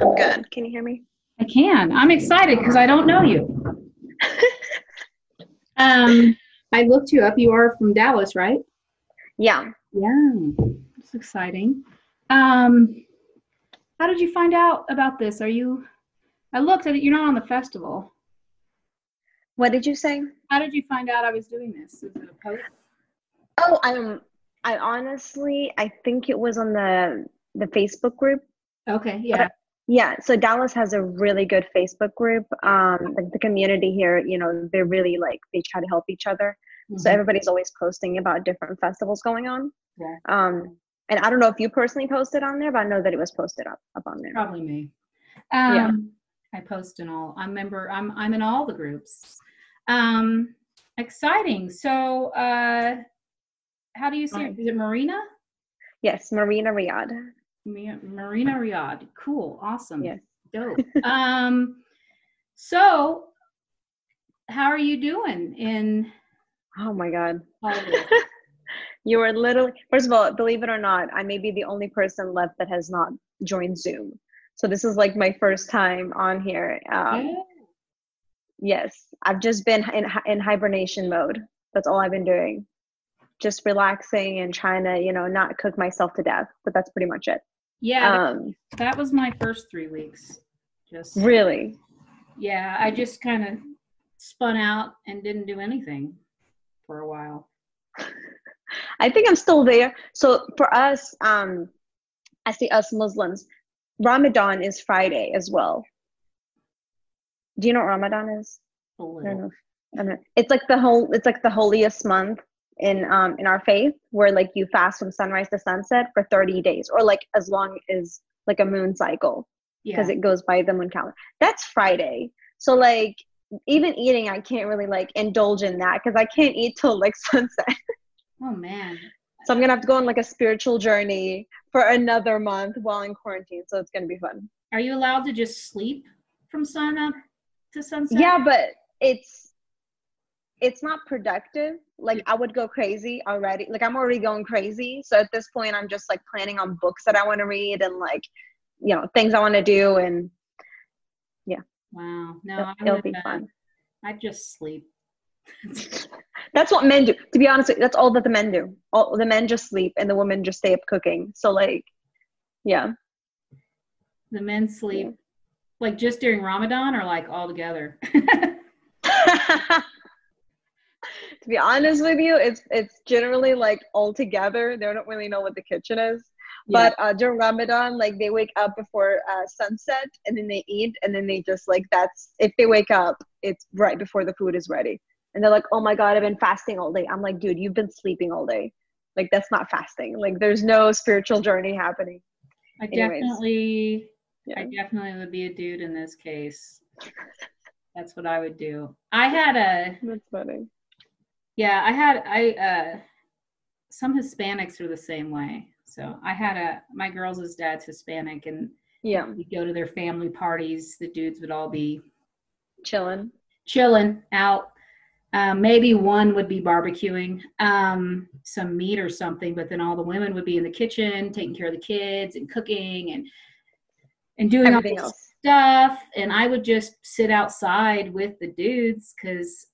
I'm good. Can you hear me? I can. I'm excited because I don't know you. um, I looked you up. You are from Dallas, right? Yeah. Yeah. It's exciting. Um, how did you find out about this? Are you? I looked at it. You're not on the festival. What did you say? How did you find out I was doing this? Is it a post? Oh, I'm. I honestly, I think it was on the the Facebook group. Okay. Yeah. Yeah, so Dallas has a really good Facebook group. Um, like the community here, you know, they're really like they try to help each other. So Mhm. everybody's always posting about different festivals going on. Yeah. Um, and I don't know if you personally posted on there, but I know that it was posted up up on there. Probably me. Um, Yeah. I post in all. I'm member. I'm I'm in all the groups. Um, exciting. So, uh, how do you say? it? Is it Marina? Yes, Marina Riyadh. Marina Riyadh. Cool. Awesome. Yes. Dope. um, so how are you doing in Oh my God. You are literally, first of all, believe it or not, I may be the only person left that has not joined Zoom. So this is like my first time on here. Um, Yeah. Yes, I've just been in in hibernation mode. That's all I've been doing. Just relaxing and trying to, you know, not cook myself to death. But that's pretty much it. Yeah, Um, that was my first three weeks. Just really. yeah, I just kind of spun out and didn't do anything for a while. I think I'm still there. So for us, um, I see us Muslims, Ramadan is Friday as well. Do you know what Ramadan is? I don't know. I don't know. It's like the whole. It's like the holiest month in um in our faith, where like you fast from sunrise to sunset for thirty days, or like as long as like a moon cycle, Yeah. because it goes by the moon calendar. That's Friday. So like even eating, I can't really like indulge in that because I can't eat till like sunset. oh man. So I'm gonna have to go on like a spiritual journey for another month while in quarantine. So it's gonna be fun. Are you allowed to just sleep from sun up to sunset? Yeah, but it's it's not productive. Like I would go crazy already. Like I'm already going crazy. So at this point, I'm just like planning on books that I want to read and like you know things I want to do, and yeah Wow. No, it'll, I'm it'll be fun. I just sleep. That's what men do. To be honest, that's all that the men do. All the men just sleep, and the women just stay up cooking. So like, yeah. The men sleep like just during Ramadan or like all together. to be honest with you, it's it's generally like all together. They don't really know what the kitchen is. Yeah. But uh, during Ramadan, like they wake up before uh, sunset and then they eat and then they just like that's if they wake up, it's right before the food is ready. And they're like, "Oh my god, I've been fasting all day." I'm like, "Dude, you've been sleeping all day. Like that's not fasting. Like there's no spiritual journey happening." I anyways. definitely Yeah. I definitely would be a dude in this case. That's what I would do. I had a That's funny. Yeah, I had I uh some Hispanics are the same way. So I had a my girls' dad's Hispanic and Yeah, we go to their family parties. The dudes would all be chilling. chilling out. Um, maybe one would be barbecuing um, some meat or something, but then all the women would be in the kitchen taking care of the kids and cooking and and doing all Everything this else. stuff. And I would just sit outside with the dudes because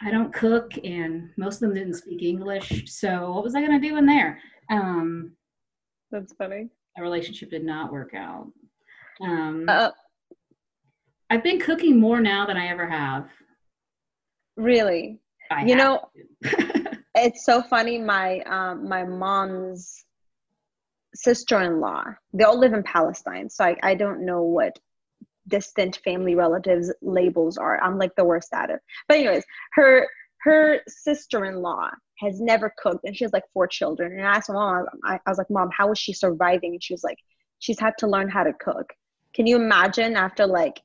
I don't cook and most of them didn't speak English. So what was I going to do in there? Um, That's funny. a relationship did not work out. Um, Uh, I've been cooking more now than I ever have. really. I You know, it's so funny my um my mom's sister-in-law they all live in palestine so I, I don't know what distant family relatives labels are. I'm like the worst at it. But anyways her her sister-in-law has never cooked and she has like four children. And i asked my mom I, I was like mom how is she surviving? And she was like she's had to learn how to cook. Can you imagine after like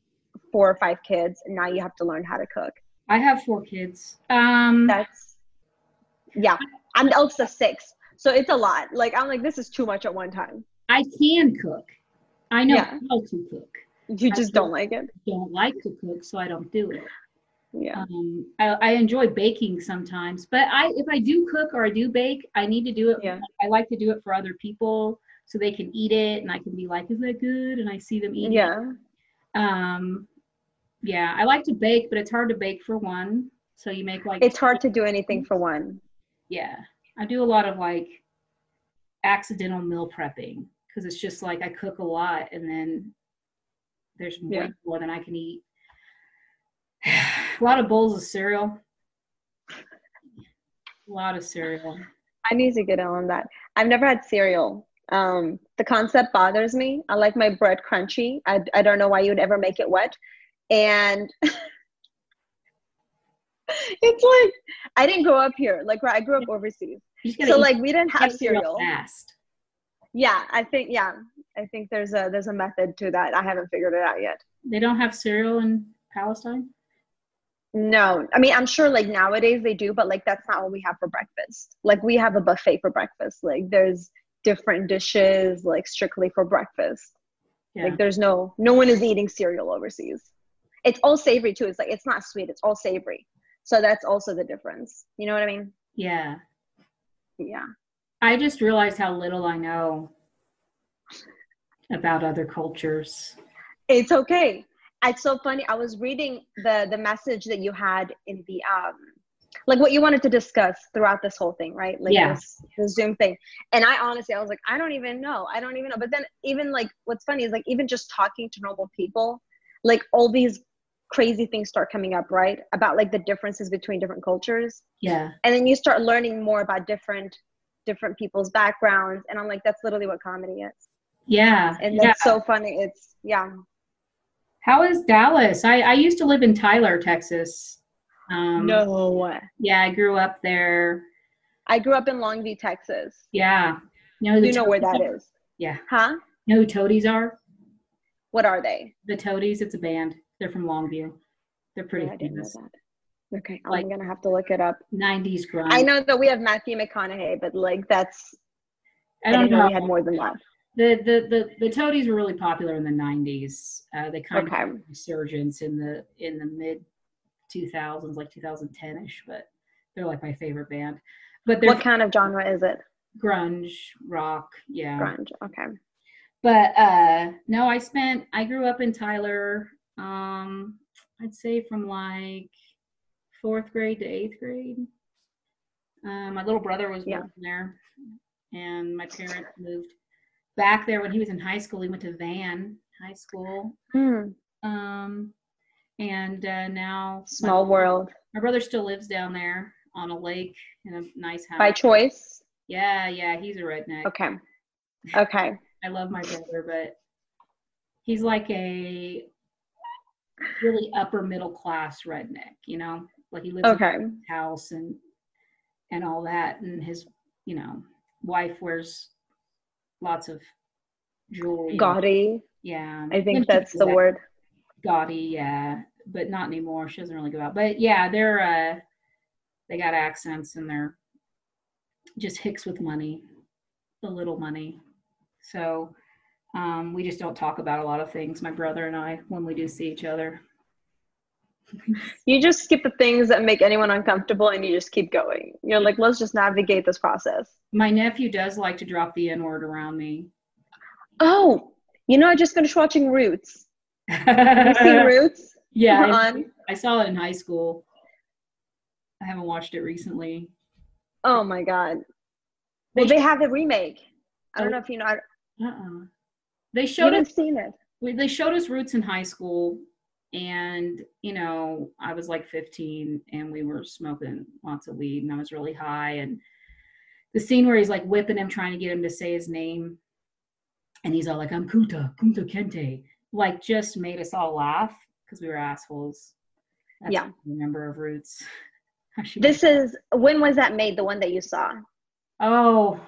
four or five kids and now you have to learn how to cook? I have four kids. Um, that's yeah. I'm the eldest of six. So it's a lot. Like i'm like this is too much at one time. I can cook. I know Yeah. how to cook. You just don't like it Don't like to cook, so I don't do it. yeah Um, I, I enjoy baking sometimes, but I if I do cook or I do bake, I need to do it. Yeah. I like to do it for other people. so they can eat it and I can be like, is that good? And I see them eating. Yeah. Um, yeah, I like to bake, but it's hard to bake for one. So you make like It's hard to do anything for one. yeah. I do a lot of like accidental meal prepping because it's just like I cook a lot and then there's way Yeah. more than I can eat. a lot of bowls of cereal. A lot of cereal. I need to get on that. I've never had cereal. Um, the concept bothers me. I like my bread crunchy. I, I don't know why you would ever make it wet. And it's like I didn't grow up here. Like where I grew up overseas. You just gotta So like we didn't have cereal. fast. Yeah, I think yeah. I think there's a there's a method to that. I haven't figured it out yet. They don't have cereal in Palestine. No, I mean I'm sure like nowadays they do, but like that's not what we have for breakfast. Like we have a buffet for breakfast. Like there's different dishes like strictly for breakfast. Yeah. Like there's no no one is eating cereal overseas. It's all savory too. It's like it's not sweet. It's all savory. So that's also the difference. You know what I mean? yeah. Yeah. I just realized how little I know about other cultures. It's okay. It's so funny. I was reading the the message that you had in the um like what you wanted to discuss throughout this whole thing, right? Like Yeah. this the Zoom thing. And I honestly I was like, I don't even know. I don't even know. But then even like what's funny is like even just talking to normal people, like all these crazy things start coming up, right? About like the differences between different cultures. Yeah. And then you start learning more about different different people's backgrounds. And I'm like, that's literally what comedy is. Yeah. And yeah. that's so funny. It's yeah. How is Dallas? I, I used to live in Tyler, Texas. Um, no. Yeah, I grew up there. I grew up in Longview, Texas. Yeah. You know, You know where that are? is. Yeah. Huh? You know who Toadies are? What are they? The Toadies, it's a band. They're from Longview. They're pretty I know famous. that. Okay, Like- I'm gonna have to look it up. 90s grunge. I know that we have Matthew McConaughey, but like that's I I, don't know know. we had more than that. The, the the the Toadies were really popular in the 90s. Uh, they kind Okay. of resurgence in the in the mid 2000s, like 2010ish. But they're like my favorite band. But What kind of genre is it? grunge rock, yeah. Grunge. Okay. But uh, no, I spent. I grew up in Tyler. Um, I'd say from like fourth grade to eighth grade. Um, my little brother was Yeah. born there, and my parents moved back there when he was in high school. He went to Van High School, Hmm. um, and uh, now Small world. my brother still lives down there on a lake in a nice house. By choice. yeah, yeah, he's a redneck. Okay. Okay. I love my brother, but he's like a really upper middle class redneck, you know? Like he lives Okay. in a house and and all that and his, you know, wife wears lots of jewelry. Gaudy. Yeah. I think that's the that word. Gaudy, yeah. But not anymore. She doesn't really go out. But yeah, they're uh they got accents and they're just hicks with money, a little money. So um, we just don't talk about a lot of things, my brother and I, when we do see each other. You just skip the things that make anyone uncomfortable and you just keep going. You're like, let's just navigate this process. My nephew does like to drop the N word around me. Oh, you know, I just finished watching Roots. You seen Roots? yeah, I? I saw it in high school. I haven't watched it recently. Oh my god. Well, They they have a remake. I don't Oh. know if you know. Uh-uh. They showed us seen it. we, they showed us roots in high school and you know i was like 15 and we were smoking lots of weed and i was really high and the scene where he's like whipping him trying to get him to say his name and he's all like i'm kuta Kunta Kinte like just made us all laugh because we were assholes That's Yeah. remember of roots This is when was that made? The one that you saw? oh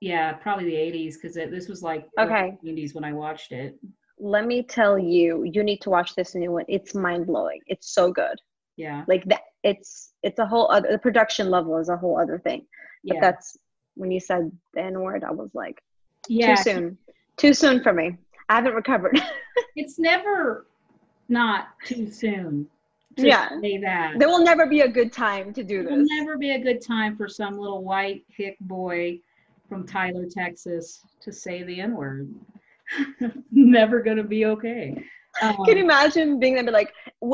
yeah probably the 80s because this was like Okay. 90s when i watched it Let me tell you, you need to watch this new one. It's mind blowing. It's so good. yeah Like that. It's it's a whole other. The production level is a whole other thing. But yeah that's when you said the N word. I was like, yeah too soon. Too soon for me. I haven't recovered. it's never not too soon to Yeah. say that. there will never be a good time to do It will this. never be a good time for some little white hick boy from Tyler, Texas, to say the N word. Never gonna be okay. Um, Can you imagine being there be like,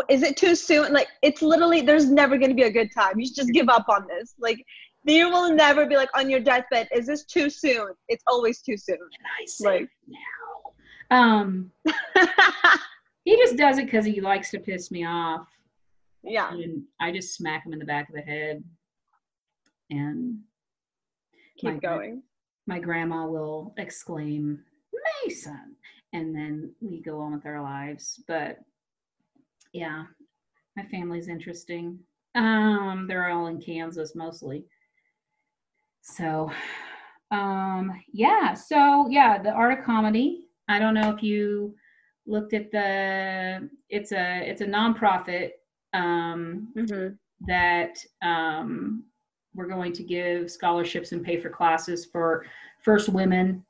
is it too soon? Like, it's literally, there's never to be a good time. You should just give up on this. Like, you will never be like on your deathbed, is this too soon? It's always too soon. Like, now. Um, he just does it because he likes to piss me off. Yeah. And I just smack him in the back of the head and keep my, going. My grandma will exclaim, Mason. And then we go on with our lives. But yeah, my family's interesting. Um, they're all in Kansas mostly. So um yeah, so yeah, the art of comedy. I don't know if you looked at the it's a it's a nonprofit um mm-hmm. that um we're going to give scholarships and pay for classes for first women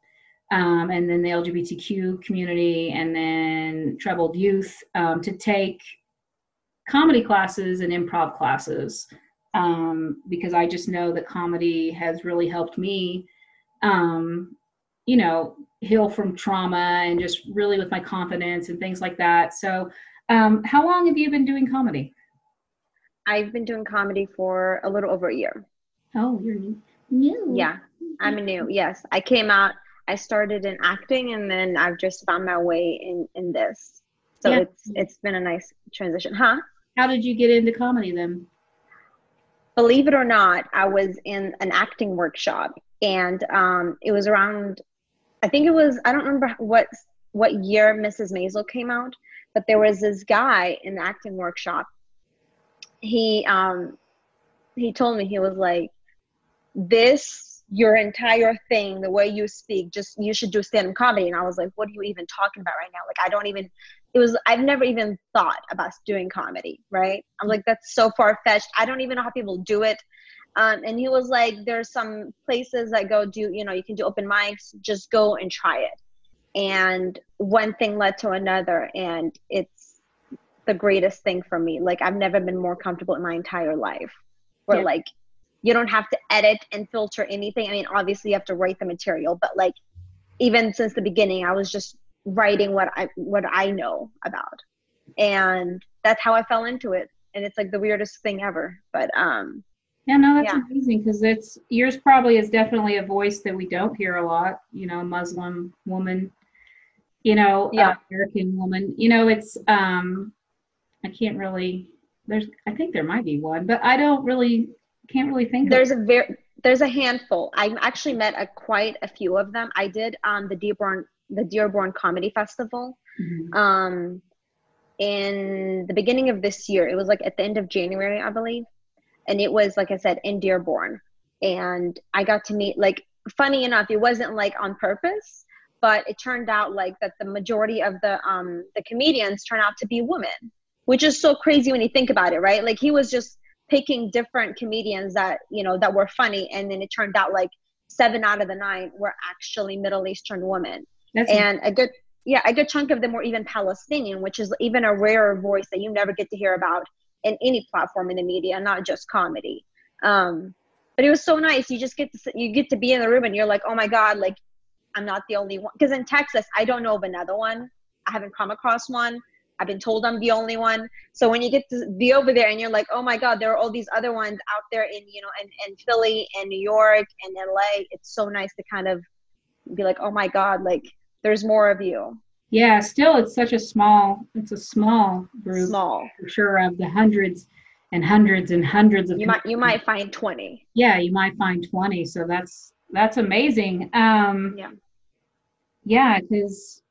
um, and then the LGBTQ community and then troubled youth um, to take comedy classes and improv classes um, because I just know that comedy has really helped me, um, you know, heal from trauma and just really with my confidence and things like that. So, um, how long have you been doing comedy? I've been doing comedy for a little over a year. Oh, you're new. Yeah, I'm new. Yes, I came out. I started in acting, and then I've just found my way in in this. So yeah. it's it's been a nice transition, huh? How did you get into comedy then? Believe it or not, I was in an acting workshop, and um, it was around. I think it was. I don't remember what what year Mrs. Maisel came out, but there was this guy in the acting workshop. He um, he told me he was like, this your entire thing the way you speak just you should do stand-up comedy. And i was like what are you even talking about right now? Like i don't even it was i've never even thought about doing comedy right? I'm like that's so far-fetched. I don't even know how people do it. Um, and he was like there's some places that go do you know you can do open mics just go and try it. And one thing led to another and it's the greatest thing for me. Like i've never been more comfortable in my entire life. Where yeah. like you don't have to edit and filter anything. I mean, obviously you have to write the material, but like even since the beginning, I was just writing what I what I know about. And that's how I fell into it. And it's like the weirdest thing ever. But um yeah, no, that's yeah. amazing because it's yours probably is definitely a voice that we don't hear a lot, you know, Muslim woman, you know, yeah. Uh, American woman. You know, it's um I can't really there's I think there might be one, but I don't really can't really think there's a very there's a handful. I actually met a quite a few of them. I did um the dearborn the dearborn comedy festival mm-hmm. um in the beginning of this year. It was like at the end of january i believe. And it was like i said in dearborn. And i got to meet like funny enough it wasn't like on purpose but it turned out like that the majority of the um the comedians turn out to be women which is so crazy when you think about it right? Like he was just picking different comedians that you know that were funny and then it turned out like seven out of the nine were actually middle eastern women. That's and a good yeah a good chunk of them were even palestinian which is even a rare voice that you never get to hear about in any platform in the media not just comedy. Um but it was so nice. You just get to you get to be in the room and you're like oh my god like i'm not the only one. Because in texas i don't know of another one. I haven't come across one I've been told I'm the only one. So when you get to be over there and you're like, oh my God, there are all these other ones out there in, you know, in, in Philly and New York and LA, it's so nice to kind of be like, oh my God, like there's more of you. Yeah, still it's such a small, it's a small group. Small. For sure of the hundreds and hundreds and hundreds of you might you might find 20 yeah you might find 20 so that's that's amazing um yeah yeah because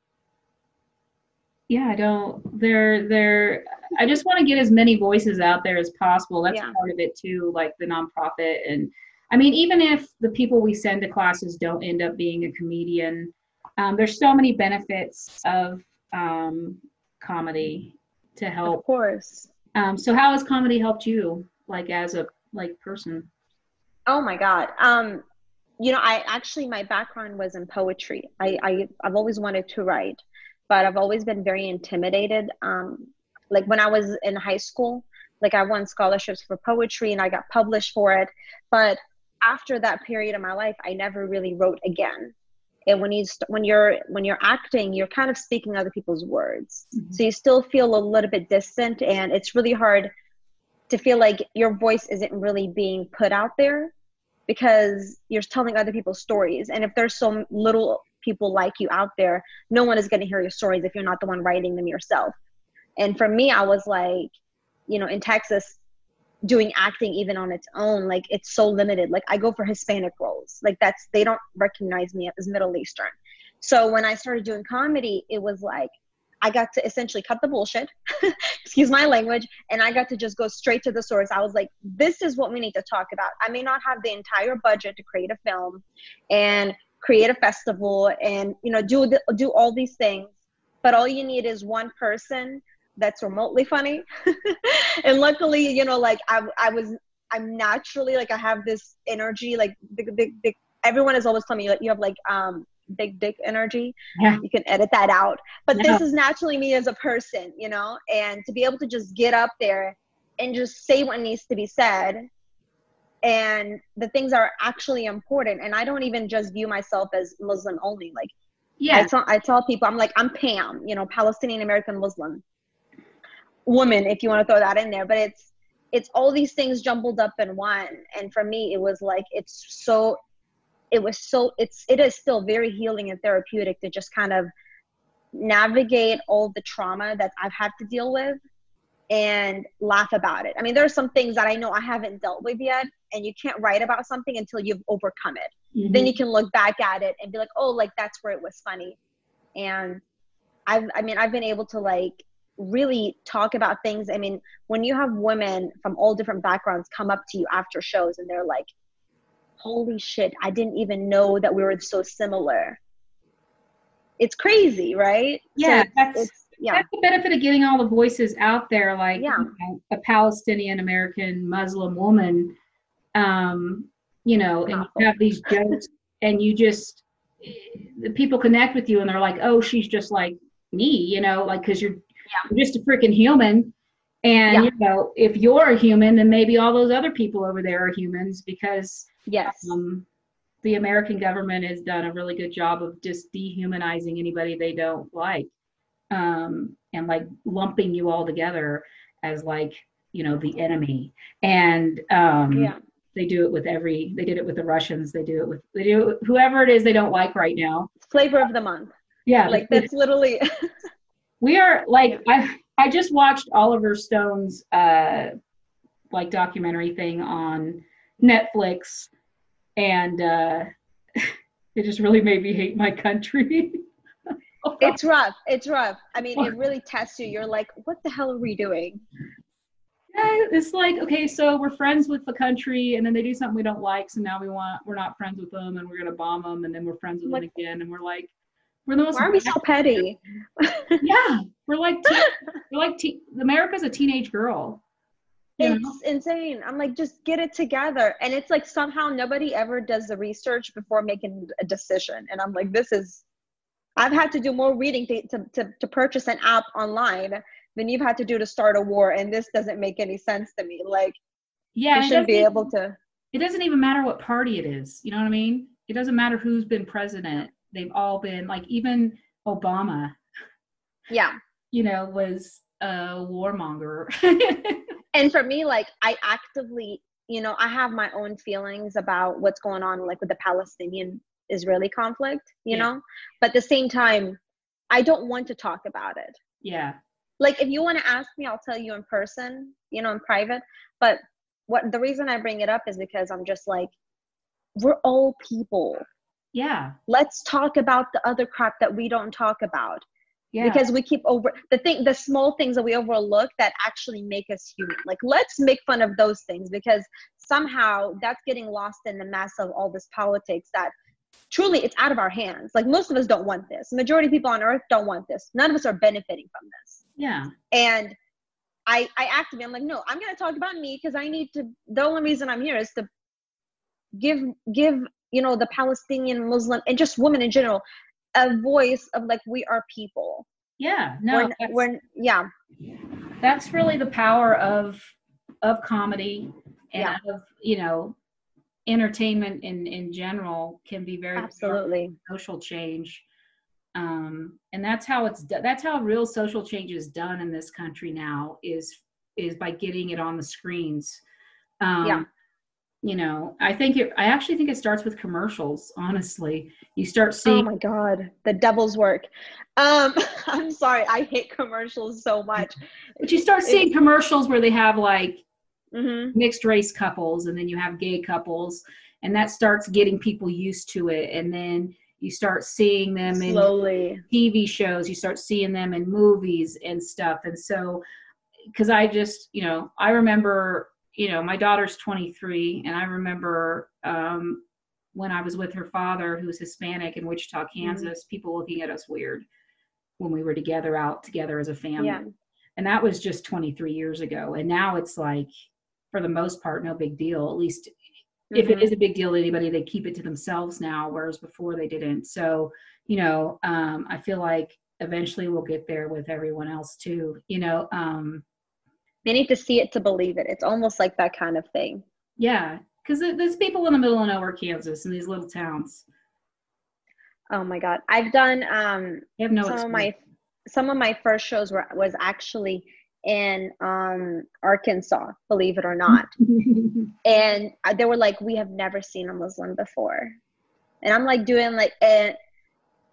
yeah i don't they're they're i just want to get as many voices out there as possible. That's yeah. part of it too like the nonprofit and i mean even if the people we send to classes don't end up being a comedian um, there's so many benefits of um, comedy to help. of course. Um, so how has comedy helped you like as a like person? Oh my god um you know i actually my background was in poetry. I, I i've always wanted to write but I've always been very intimidated. Um, like when I was in high school, like I won scholarships for poetry and I got published for it, but after that period of my life, I never really wrote again. And when you st- when you're when you're acting, you're kind of speaking other people's words, mm-hmm. so you still feel a little bit distant, and it's really hard to feel like your voice isn't really being put out there because you're telling other people's stories. And if there's so little people like you out there, no one is going to hear your stories if you're not the one writing them yourself. And for me, I was like, you know, in Texas, doing acting even on its own like it's so limited. Like i go for hispanic roles. Like that's they don't recognize me as middle eastern. So when i started doing comedy it was like i got to essentially cut the bullshit excuse my language and i got to just go straight to the source. I was like this is what we need to talk about. I may not have the entire budget to create a film and create a festival and you know do the, do all these things. But all you need is one person that's remotely funny. And luckily you know like I, I was i'm naturally like i have this energy like big big big everyone is always telling me like you have like um big dick energy. Yeah. you can edit that out. But this is naturally me as a person you know? And to be able to just get up there and just say what needs to be said and the things are actually important. And i don't even just view myself as muslim only. Like yeah. I tell, I tell people i'm like i'm pam you know palestinian american muslim woman if you want to throw that in there. But it's it's all these things jumbled up in one. And for me it was like it's so it was so it's it is still very healing and therapeutic to just kind of navigate all the trauma that I've had to deal with and laugh about it. I mean, there are some things that I know I haven't dealt with yet, and you can't write about something until you've overcome it. Mm-hmm. Then you can look back at it and be like, oh, like that's where it was funny. And I've, I mean, I've been able to like really talk about things. I mean, when you have women from all different backgrounds come up to you after shows and they're like, holy shit, I didn't even know that we were so similar. It's crazy, right? Yeah, so that's, yeah. that's the benefit of getting all the voices out there. Like yeah. you know, a Palestinian American Muslim woman, um, you know, and you have these jokes, and you just the people connect with you, and they're like, "Oh, she's just like me," you know, like because you're yeah. I'm just a freaking human. And yeah. you know, if you're a human, then maybe all those other people over there are humans because yes, um, the American government has done a really good job of just dehumanizing anybody they don't like, um, and like lumping you all together as like you know the enemy. And um, yeah. they do it with every. They did it with the Russians. They do it with they do it, whoever it is they don't like right now. Flavor of the month. Yeah, like that's literally. we are like I I just watched Oliver Stone's uh like documentary thing on Netflix and uh it just really made me hate my country. it's rough. It's rough. I mean, it really tests you. You're like, what the hell are we doing? Yeah, it's like, okay, so we're friends with the country and then they do something we don't like, so now we want we're not friends with them and we're gonna bomb them and then we're friends with like, them again and we're like we're the most. Why are we so petty? yeah, we're like teen, we're like teen, America's a teenage girl. It's insane. I'm like, just get it together. And it's like somehow nobody ever does the research before making a decision. And I'm like, this is. I've had to do more reading to, to, to, to purchase an app online than you've had to do to start a war, and this doesn't make any sense to me. Like, yeah, you should be able to. It doesn't even matter what party it is. You know what I mean? It doesn't matter who's been president they've all been like even Obama. Yeah. You know, was a warmonger. and for me, like I actively, you know, I have my own feelings about what's going on like with the Palestinian Israeli conflict, you yeah. know? But at the same time, I don't want to talk about it. Yeah. Like if you want to ask me, I'll tell you in person, you know, in private. But what the reason I bring it up is because I'm just like, we're all people yeah. Let's talk about the other crap that we don't talk about. Yeah. Because we keep over the thing, the small things that we overlook that actually make us human. Like, let's make fun of those things because somehow that's getting lost in the mess of all this politics that truly it's out of our hands. Like, most of us don't want this. The majority of people on earth don't want this. None of us are benefiting from this. Yeah. And I, I actively, I'm like, no, I'm going to talk about me because I need to. The only reason I'm here is to give give you know the palestinian muslim and just women in general a voice of like we are people yeah no when, when yeah that's really the power of of comedy and yeah. of you know entertainment in in general can be very absolutely. social change. Um, and that's how it's that's how real social change is done in this country now is is by getting it on the screens. Um, Yeah. you know i think it i actually think it starts with commercials honestly. You start seeing oh seeing my god the devil's work. Um i'm sorry i hate commercials so much. But you start seeing commercials where they have like hmm mixed race couples and then you have gay couples and that starts getting people used to it and then you start seeing them in slowly TV shows, you start seeing them in movies and stuff. And so, because I just, you know, I remember, you know, my daughter's 23, and I remember um, when I was with her father, who was Hispanic in Wichita, Kansas, people looking at us weird when we were together out together as a family. Yeah. And that was just 23 years ago. And now it's like, for the most part, no big deal. At least if it Mhm. is a big deal to anybody, they keep it to themselves now, whereas before they didn't. So, you know, um, I feel like eventually we'll get there with everyone else too. You know, um, they need to see it to believe it it's almost like that kind of thing yeah, because there's people in the middle of nowhere, Kansas, in these little towns. oh my god i've done um have no. some of my some of my first shows were was actually in um arkansas believe it or not. And they were like we have never seen a muslim before. And i'm like doing like and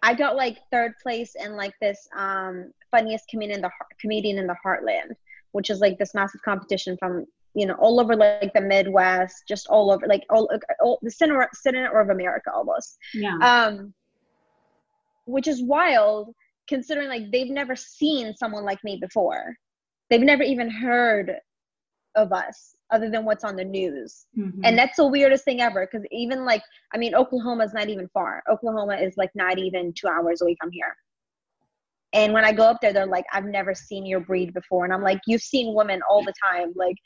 i got like third place in like this um funniest comedian in the comedian in the heartland which is like this massive competition from you know all over like the midwest just all over like all, all the center center of america almost. Yeah. um which is wild considering like they've never seen someone like me before they've never even heard of us other than what's on the news. Mhm. and that's the weirdest thing ever because even like i mean oklahoma's not even far. Oklahoma is like not even two hours away from here. And when i go up there they're like i've never seen your breed before. And i'm like you've seen women all the time. Like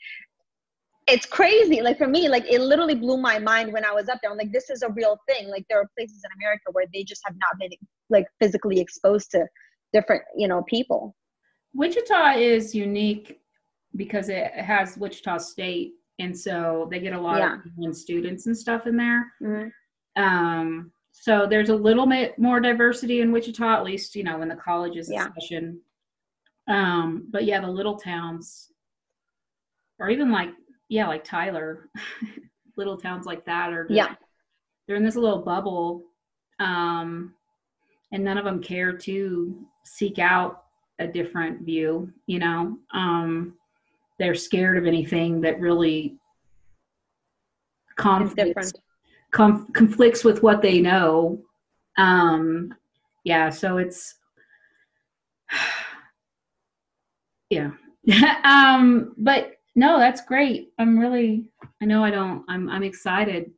it's crazy. Like for me like it literally blew my mind when i was up there. I'm like this is a real thing. Like there are places in america where they just have not been like physically exposed to different you know people Wichita is unique because it has Wichita State, and so they get a lot Yeah. of students and stuff in there. Mhm. Um, so there's a little bit more diversity in Wichita, at least you know in the colleges Yeah. session. Um, but yeah, the little towns, or even like yeah, like Tyler, little towns like that are just, yeah they're in this little bubble, um, and none of them care to seek out a different view. You know, um, they're scared of anything that really conflicts conflicts with what they know. Um, yeah, so it's yeah. um, but no, that's great. I'm really I know I don't I'm I'm excited.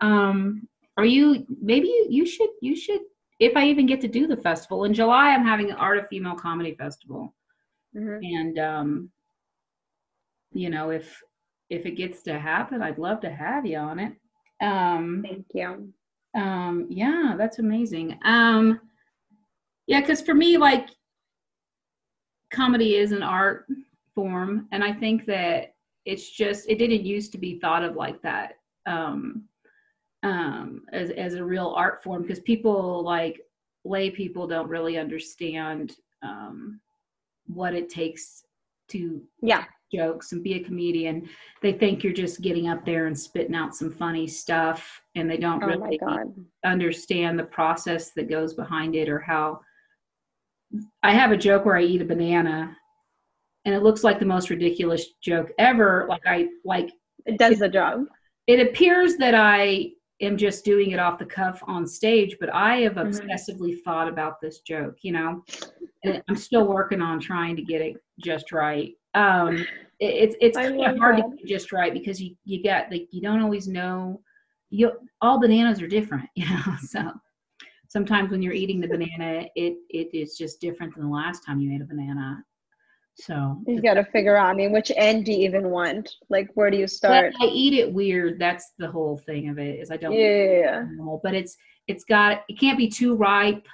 Um, are you maybe you, you should you should if I even get to do the festival. In July I'm having an Art of Female Comedy Festival. Mhm. and um you know if if it gets to happen I'd love to have you on it. Um thank you. um yeah that's amazing. Um yeah because for me like comedy is an art form. And i think that it's just it didn't used to be thought of like that um um as, as a real art form because people like lay people don't really understand um what it takes to yeah. jokes and be a comedian. They think you're just getting up there and spitting out some funny stuff and they don't oh really understand the process that goes behind it or how I have a joke where I eat a banana and it looks like the most ridiculous joke ever. Like I like it does the job. it appears that I am just doing it off the cuff on stage but I have Mhm. obsessively thought about this joke you know? And I'm still working on trying to get it just right. Um it, it's it's kind of hard to get just right because you you got like you don't always know you all bananas are different you know? So sometimes when you're eating the banana it it is just different than the last time you ate a banana so you got to figure out i mean which end do you even want like where do you start I eat it weird. That's the whole thing of it. Is I don't yeah normal, but it's it's got it can't be too ripe.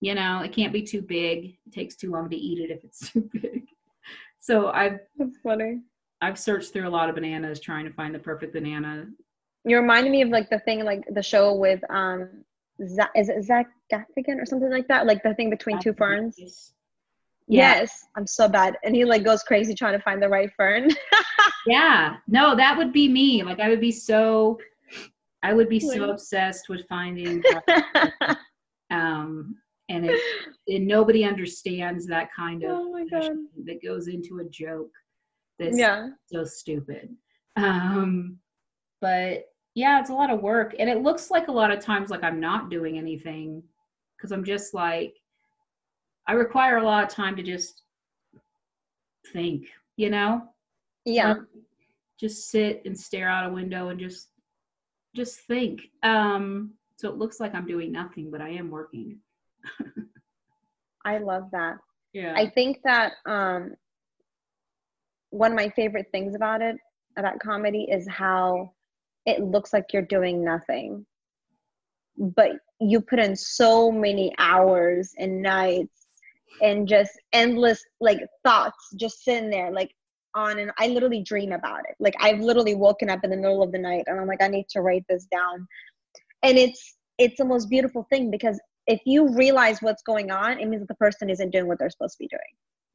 You know, it can't be too big. It takes too long to eat it if it's too big. So I've that's funny I've searched through a lot of bananas trying to find the perfect banana You reminded me of like the thing, like the show with um, Zach, is it Zach Gaffigan or something like that? Like the thing between two ferns. Yeah. Yes, I'm so bad, and he like goes crazy trying to find the right fern. Yeah. No, that would be me. Like I would be so I would be so obsessed with finding um and it and nobody understands that kind of oh that goes into a joke that's Yeah. so stupid. Um but yeah, it's a lot of work and it looks like a lot of times like I'm not doing anything because I'm just like I require a lot of time to just think, you know? Yeah. Like, just sit and stare out a window and just just think um so it looks like i'm doing nothing but i am working I love that. yeah I think that um, one of my favorite things about it, about comedy, is how it looks like you're doing nothing, but you put in so many hours and nights and just endless like thoughts just sitting there like on and I literally dream about it. Like I've literally woken up in the middle of the night and I'm like I need to write this down. And it's it's the most beautiful thing because if you realize what's going on, it means that the person isn't doing what they're supposed to be doing.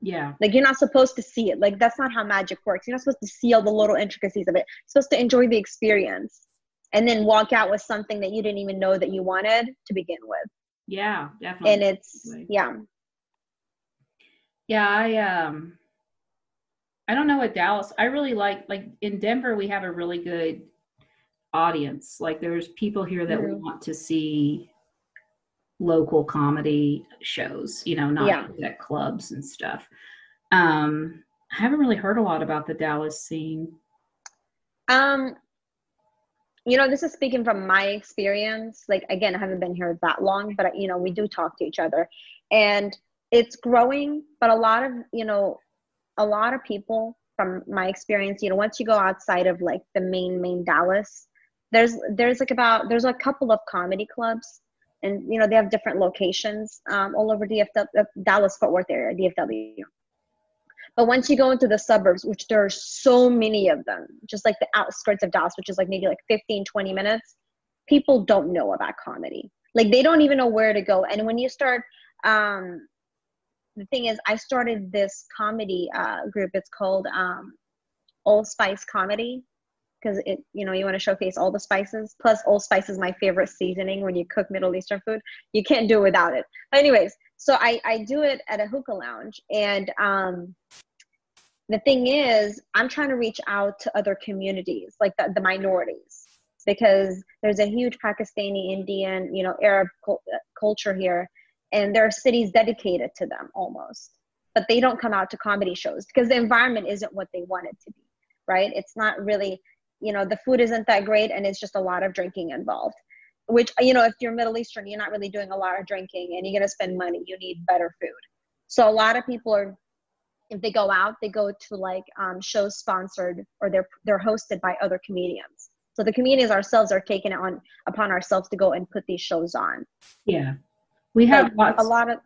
yeah Like you're not supposed to see it. Like that's not how magic works. You're not supposed to see all the little intricacies of it. You're supposed to enjoy the experience and then walk out with something that you didn't even know that you wanted to begin with. yeah definitely And it's yeah. Yeah i um i don't know what dallas i really like like in denver we have a really good audience like there's people here that Mhm. want to see local comedy shows you know not Yeah. at clubs and stuff um i haven't really heard a lot about the dallas scene Um you know, this is speaking from my experience. Like again, I haven't been here that long, but you know, we do talk to each other and it's growing, but a lot of, you know, a lot of people from my experience, you know, once you go outside of like the main main Dallas, there's there's like about there's a couple of comedy clubs and you know, they have different locations um, all over DFW Dallas Fort Worth area, DFW. But once you go into the suburbs, which there are so many of them, just like the outskirts of Dallas, which is like maybe like 15, 20 minutes, people don't know about comedy. Like they don't even know where to go. And when you start, um, the thing is, I started this comedy uh, group. It's called um, Allspice Comedy because it, you know, you want to showcase all the spices. Plus, Allspice is my favorite seasoning when you cook Middle Eastern food. You can't do it without it. But anyways, so I, I do it at a hookah lounge and um, the thing is i'm trying to reach out to other communities like the, the minorities because there's a huge pakistani indian you know arab cul- uh, culture here and there are cities dedicated to them almost but they don't come out to comedy shows because the environment isn't what they want it to be right? It's not really you know the food isn't that great and it's just a lot of drinking involved which you know if you're middle eastern you're not really doing a lot of drinking and you're going to spend money. You need better food. So a lot of people are if they go out they go to like um, shows sponsored or they're they're hosted by other comedians. So the comedians ourselves are taking it on upon ourselves to go and put these shows on. Yeah. We have Like, lots a lot of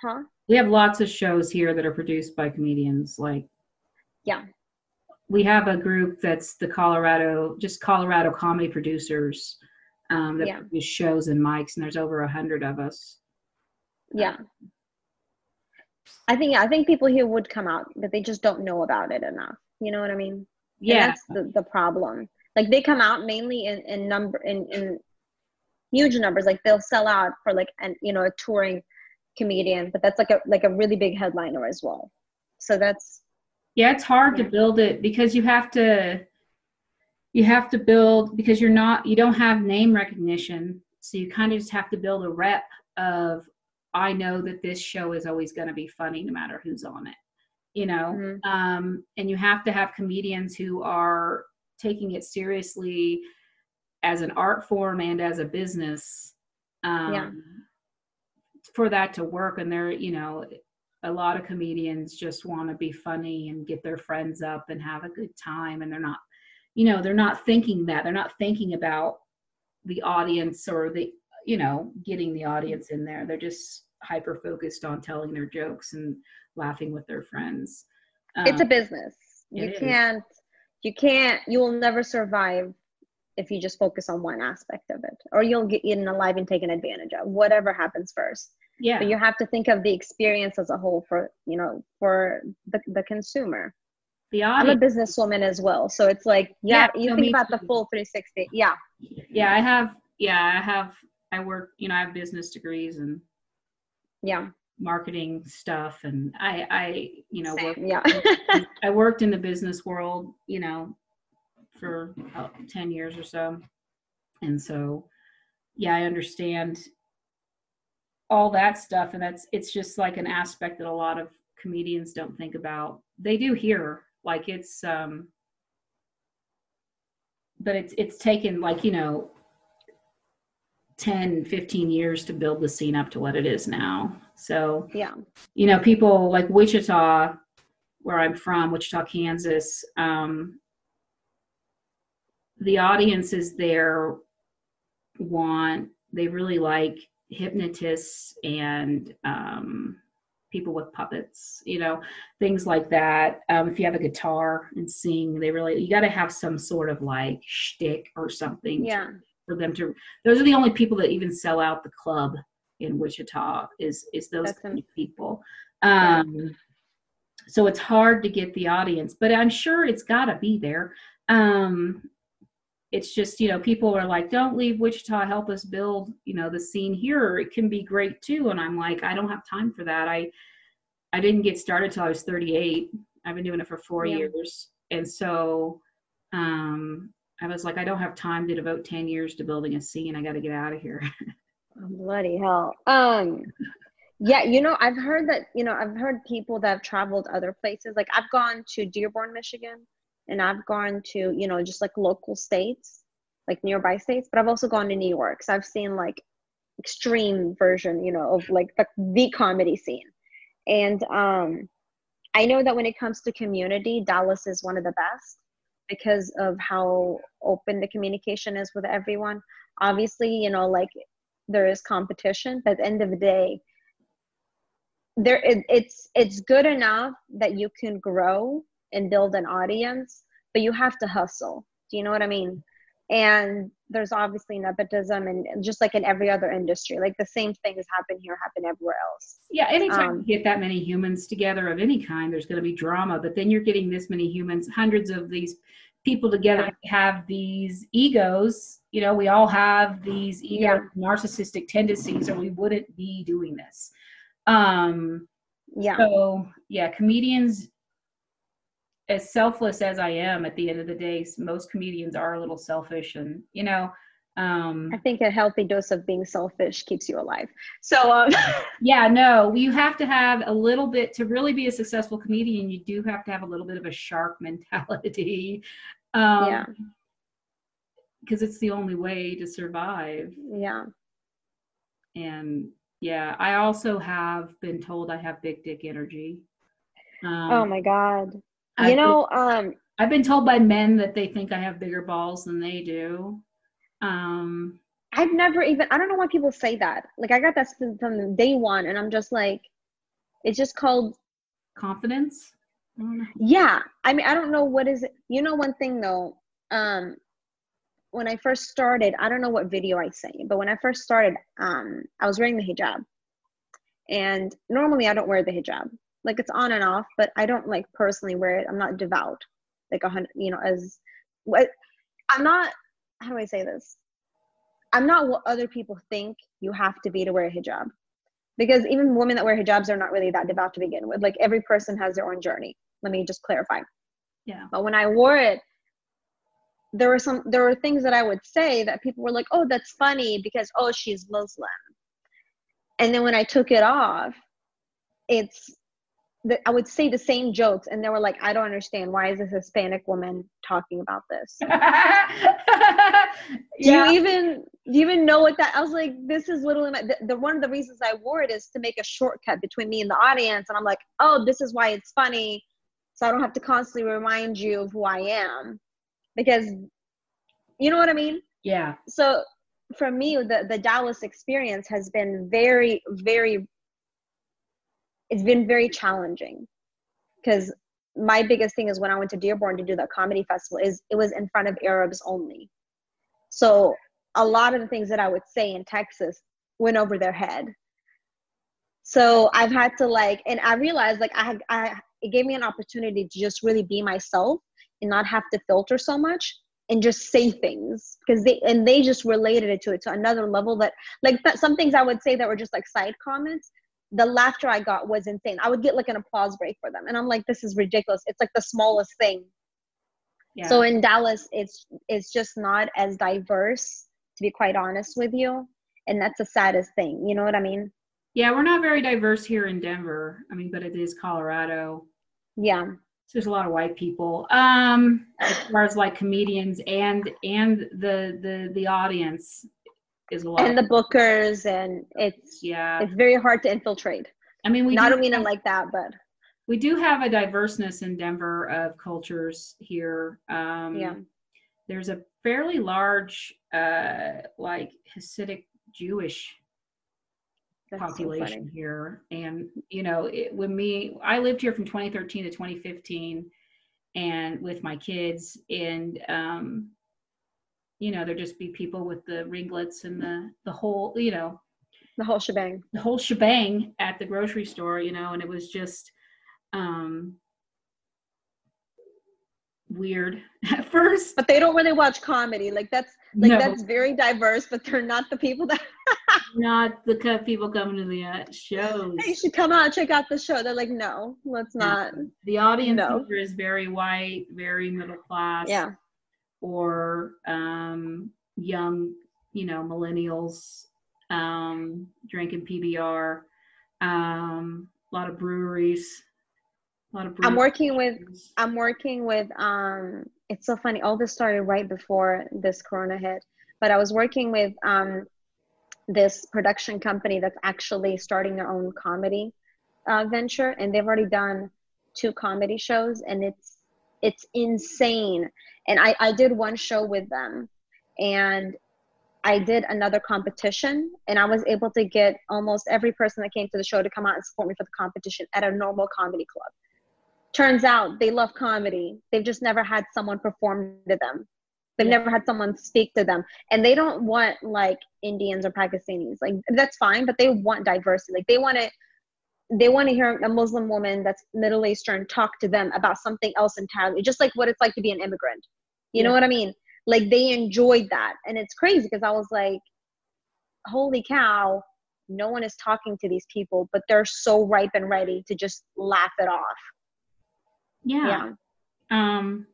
huh? we have lots of shows here that are produced by comedians like Yeah. we have a group that's the colorado just colorado comedy producers um, that Yeah. produce shows and mics and there's over a hundred of us. Yeah. I think i think people here would come out but they just don't know about it enough. You know what i mean? And yeah. that's the, the problem. Like they come out mainly in, in number in, in huge numbers like they'll sell out for like an you know a touring comedian but that's like a like a really big headliner as well. So that's yeah it's hard to build it because you have to you have to build because you're not you don't have name recognition. So you kind of just have to build a rep of i know that this show is always going to be funny no matter who's on it you know? Mhm. um, and you have to have comedians who are taking it seriously as an art form and as a business um, Yeah. for that to work. And they're you know a lot of comedians just want to be funny and get their friends up and have a good time. And they're not you know they're not thinking that. They're not thinking about the audience or the you know getting the audience in there. They're just hyper focused on telling their jokes and laughing with their friends. It's a Um, business. you can't you can't you will never survive if you just focus on one aspect of it or you'll get eaten alive and taken advantage of whatever happens first. Yeah. But you have to think of the experience as a whole for you know for the, the consumer. The i'm a businesswoman as well so it's like yeah, Yeah, you so think about the full 360 yeah. Yeah i have yeah i have i work you know i have business degrees and yeah. marketing stuff and i i you know work, Same, yeah. i worked in the business world you know for about 10 years or so. And so yeah i understand all that stuff and that's it's just like an aspect that a lot of comedians don't think about. They do here like it's um but it's it's taken like you know 10 15 years to build the scene up to what it is now. So yeah. you know people like wichita where i'm from wichita kansas um, the audiences there want they really like hypnotists and um, people with puppets you know things like that. Um, if you have a guitar and sing they really you got to have some sort of like shtick or something to- yeah. for them to those are the only people that even sell out the club in wichita is is those kind of people. Um so it's hard to get the audience but i'm sure it's got to be there. Um it's just you know people are like don't leave wichita. Help us build you know the scene here. It can be great too. And i'm like i don't have time for that. I i didn't get started till i was 38 i've been doing it for four Yeah. years. And so um i was like i don't have time to devote 10 years to building a scene. I got to get out of here. Bloody hell. Um yeah you know i've heard that you know i've heard people that have traveled other places. Like i've gone to dearborn michigan and i've gone to you know just like local states like nearby states but i've also gone to new york. So i've seen like extreme version you know of like the, the comedy scene. And um i know that when it comes to community dallas is one of the best because of how open the communication is with everyone. Obviously you know like there is competition but at the end of the day there it, it's it's good enough that you can grow and build an audience but you have to hustle. Do you know what i mean? And there's obviously nepotism and just like in every other industry like the same things happen here happen everywhere else. Yeah anytime Um, you get that many humans together of any kind there's going to be drama but then you're getting this many humans hundreds of these people together have these egos. You know we all have these ego Yeah. narcissistic tendencies or we wouldn't be doing this. Um yeah. so yeah comedians as selfless as i am at the end of the day most comedians are a little selfish and you know um i think a healthy dose of being selfish keeps you alive. So um yeah no you have to have a little bit to really be a successful comedian you do have to have a little bit of a shark mentality um yeah. because it's the only way to survive. Yeah. And yeah i also have been told i have big dick energy. Um, oh my god I've you been- know um I've been told by men that they think I have bigger balls than they do. Um, I've never even I don't know why people say that. Like I got that from from day one and I'm just like it's just called confidence. I yeah. I mean I don't know what is it. You know one thing though, um when I first started, I don't know what video I sent you, but when I first started, um I was wearing the hijab. And normally I don't wear the hijab. Like it's on and off, but I don't like personally wear it. I'm not devout. Like a hundred, you know, as what I'm not how do I say this? I'm not what other people think you have to be to wear a hijab. Because even women that wear hijabs are not really that devout to begin with. Like every person has their own journey. Let me just clarify. Yeah. But when I wore it, there were some there were things that I would say that people were like, "Oh, that's funny because oh, she's Muslim." And then when I took it off, it's the, I would say the same jokes, and they were like, "I don't understand. Why is this Hispanic woman talking about this?" do you even do you even know what that i was like this is literally my, the, the one of the reasons i wore it is to make a shortcut between me and the audience and i'm like oh this is why it's funny so i don't have to constantly remind you of who i am because you know what i mean yeah. so for me the the dallas experience has been very very it's been very challenging because my biggest thing is when i went to dearborn to do that comedy festival is it was in front of arabs only So a lot of the things that I would say in Texas went over their head. So I've had to like, and I realized like I I, it gave me an opportunity to just really be myself and not have to filter so much and just say things because they and they just related it to it to another level that like some things I would say that were just like side comments. The laughter I got was insane. I would get like an applause break for them, and I'm like, this is ridiculous. It's like the smallest thing. Yeah. So in Dallas, it's it's just not as diverse, to be quite honest with you, and that's the saddest thing. You know what I mean? Yeah, we're not very diverse here in Denver. I mean, but it is Colorado. Yeah So there's a lot of white people um as far as like comedians and and the the the audience is a lot. And the bookers and it's yeah. it's very hard to infiltrate. I mean we not do mean it like that but we do have a diverseness in denver of cultures here. Um yeah. there's a fairly large uh like hasidic jewish that's population so here. And, you know, it, when me, I lived here from 2013 to 2015 and with my kids and, um, you know, there'd just be people with the ringlets and the, the whole, you know, the whole shebang, the whole shebang at the grocery store, you know, and it was just, um, weird at first. But they don't really watch comedy. Like that's like no. that's very diverse, but they're not the people that not the people coming to the uh, shows. Hey, you should come out check out the show. They're like, no, let's not. The audience no. is very white, very middle class. Yeah. Or um, young, you know, millennials um, drinking PBR. Um, a lot of breweries I'm working with I'm working with um it's so funny all this started right before this corona hit but I was working with um this production company that's actually starting their own comedy uh, venture and they've already done two comedy shows and it's it's insane. And I I did one show with them and I did another competition and I was able to get almost every person that came to the show to come out and support me for the competition at a normal comedy club. Turns out they love comedy. They've just never had someone perform to them. They've yeah. never had someone speak to them. And they don't want like indians or pakistanis. Like that's fine but they want diversity. Like they want to they want to hear a muslim woman that's middle eastern talk to them about something else entirely just like what it's like to be an immigrant you yeah. know what i mean like they enjoyed that and it's crazy because i was like holy cow no one is talking to these people but they're so ripe and ready to just laugh it off yeah. yeah. Um,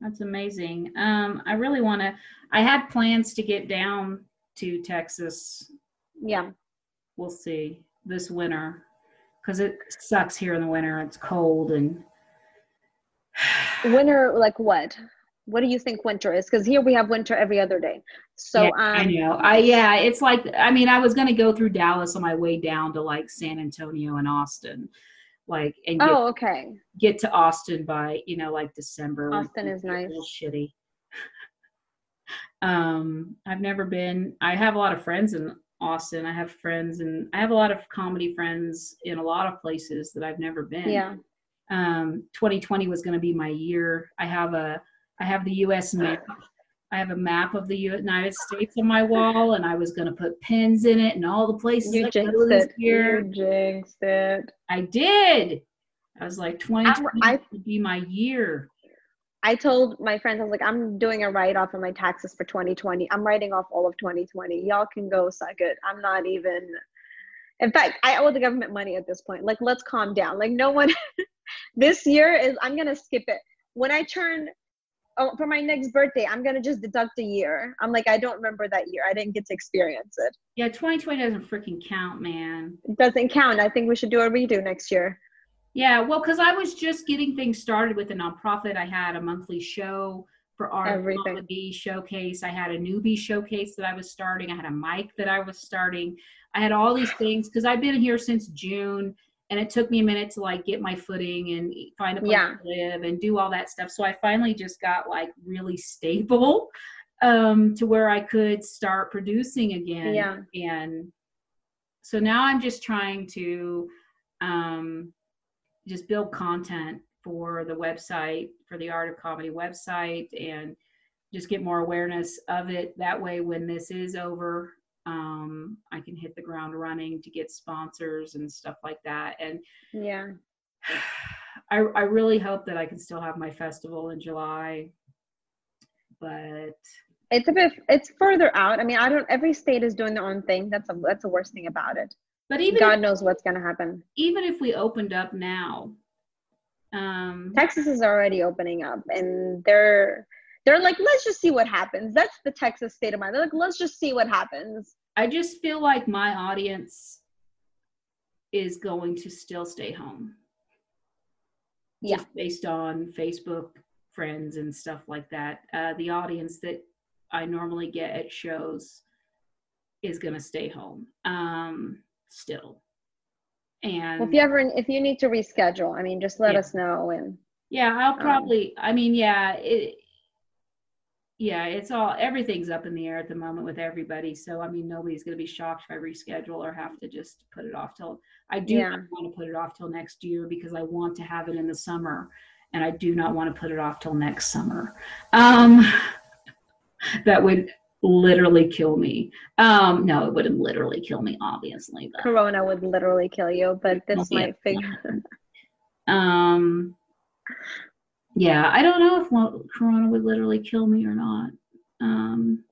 that's amazing. Um, I really want to. I had plans to get down to Texas. Yeah. We'll see this winter because it sucks here in the winter. It's cold and. winter, like what? What do you think winter is? Because here we have winter every other day. So yeah, um, I know. I yeah, it's like I mean, I was gonna go through Dallas on my way down to like San Antonio and Austin like and get, oh okay get to austin by you know like december austin is nice shitty um i've never been i have a lot of friends in austin i have friends and i have a lot of comedy friends in a lot of places that i've never been yeah um 2020 was going to be my year i have a i have the us map I have a map of the United States on my wall, and I was going to put pins in it and all the places you I jinxed it. Year. You jinxed it. I did. I was like, 2020 I, would be my year. I told my friends, I was like, I'm doing a write off of my taxes for 2020. I'm writing off all of 2020. Y'all can go suck it. I'm not even. In fact, I owe the government money at this point. Like, let's calm down. Like, no one. this year is. I'm gonna skip it. When I turn oh, for my next birthday, I'm gonna just deduct a year. I'm like, I don't remember that year. I didn't get to experience it. Yeah, 2020 doesn't freaking count, man. It doesn't count. I think we should do a redo next year. Yeah, well, because I was just getting things started with a nonprofit. I had a monthly show for our comedy showcase. I had a newbie showcase that I was starting. I had a mic that I was starting. I had all these things because I've been here since June and it took me a minute to like get my footing and find a place yeah. to live and do all that stuff so i finally just got like really stable um to where i could start producing again yeah and so now i'm just trying to um just build content for the website for the art of comedy website and just get more awareness of it. That way, when this is over, um, I can hit the ground running to get sponsors and stuff like that. And yeah, I, I really hope that I can still have my festival in July, but it's a bit it's further out. I mean, I don't. Every state is doing their own thing. That's a that's the worst thing about it. But even God if, knows what's going to happen. Even if we opened up now, um, Texas is already opening up, and they're they're like, let's just see what happens. That's the Texas state of mind. They're like, let's just see what happens. I just feel like my audience is going to still stay home. Yeah. Just based on Facebook friends and stuff like that. Uh, the audience that I normally get at shows is going to stay home um, still. And well, if you ever, if you need to reschedule, I mean, just let Yeah. us know. And yeah, I'll um, probably, I mean, yeah, it, yeah, it's all, everything's up in the air at the moment with everybody. So, I mean, nobody's going to be shocked if I reschedule or have to just put it off till, I do Yeah. not want to put it off till next year because I want to have it in the summer and I do not want to put it off till next summer. Um, that would literally kill me. Um, no, it wouldn't literally kill me, obviously. But, Corona would literally kill you, but this might figure. um, yeah, I don't know if lo- Corona would literally kill me or not. Um,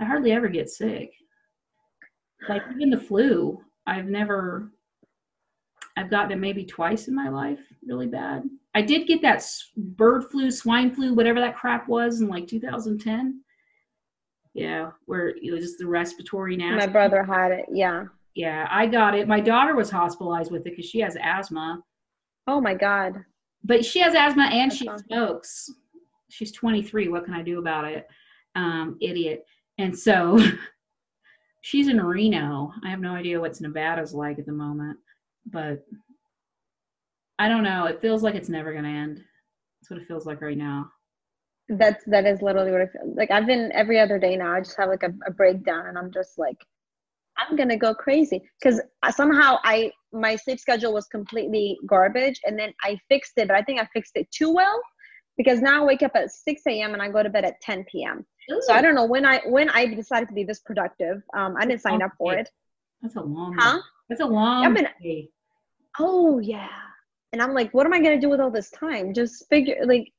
I hardly ever get sick. Like even the flu, I've never. I've gotten it maybe twice in my life, really bad. I did get that bird flu, swine flu, whatever that crap was in like 2010. Yeah, where it was just the respiratory My brother had it. Yeah. Yeah, I got it. My daughter was hospitalized with it because she has asthma. Oh my God. but she has asthma and That's she awesome. smokes. She's 23. What can I do about it? Um, idiot. And so she's in Reno. I have no idea what's Nevada's like at the moment, but I don't know. It feels like it's never going to end. That's what it feels like right now. That's that is literally what I feel. Like I've been every other day now. I just have like a, a breakdown, and I'm just like, I'm gonna go crazy because somehow I my sleep schedule was completely garbage, and then I fixed it, but I think I fixed it too well because now I wake up at 6 a.m. and I go to bed at 10 p.m. So I don't know when I when I decided to be this productive. Um, I didn't sign up for it. That's a long Huh? That's a long I've been- day. Oh yeah, and I'm like, what am I gonna do with all this time? Just figure like.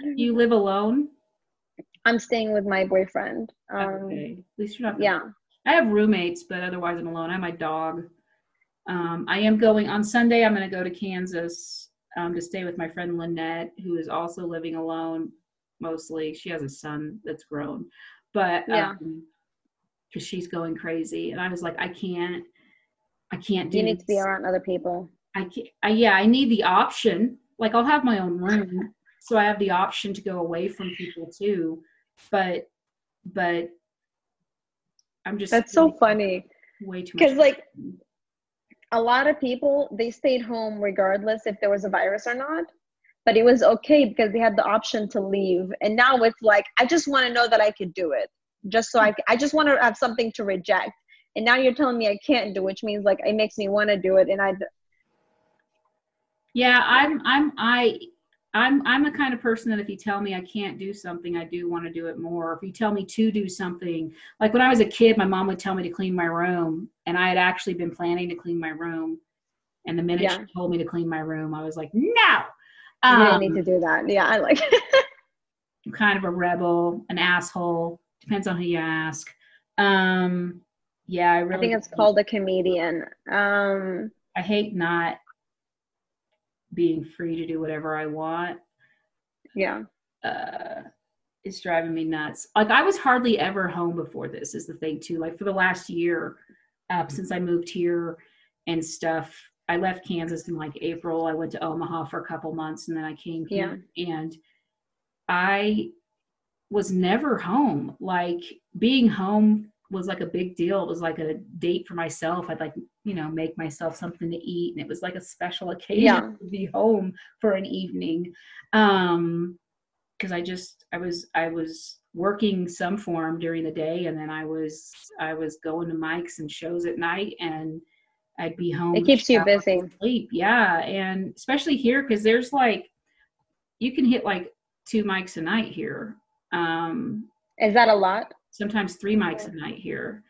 You live alone? I'm staying with my boyfriend. Um, okay. At least you're not Yeah. I have roommates, but otherwise I'm alone. I have my dog. Um, I am going on Sunday. I'm going to go to Kansas um, to stay with my friend Lynette, who is also living alone mostly. She has a son that's grown, but Yeah. because she's going crazy, and I was like, I can't, I can't do. You need to be this. around other people. I can't. I, yeah, I need the option. Like I'll have my own room, so I have the option to go away from people too. But, but I'm just. That's so funny Way too much. because like a lot of people they stayed home regardless if there was a virus or not. But it was okay because they had the option to leave. And now it's like I just want to know that I could do it, just so I I just want to have something to reject. And now you're telling me I can't do, which means like it makes me want to do it. And I Yeah, I'm I'm I I'm I'm the kind of person that if you tell me I can't do something, I do want to do it more. If you tell me to do something, like when I was a kid, my mom would tell me to clean my room, and I had actually been planning to clean my room. And the minute Yeah. she told me to clean my room, I was like, no. you Um, didn't need to do that. Yeah, I like. I'm kind of a rebel, an asshole. Depends on who you ask. Um, yeah, I really. I think it's called a comedian. Um, I hate not being free to do whatever I want. yeah. uh it's driving me nuts. Like i was hardly ever home before this is the thing too. Like for the last year uh, since i moved here and stuff i left kansas in like april. I went to omaha for a couple months and then i came here. And i was never home. Like being home was like a big deal it was like a date for myself i'd like you know make myself something to eat and it was like a special occasion Yeah. to be home for an evening um because i just i was i was working some form during the day and then i was i was going to mics and shows at night and i'd be home It keeps you busy. sleep yeah and especially here because there's like you can hit like two mics a night here. Um, Is that a lot? Sometimes three mics a night here.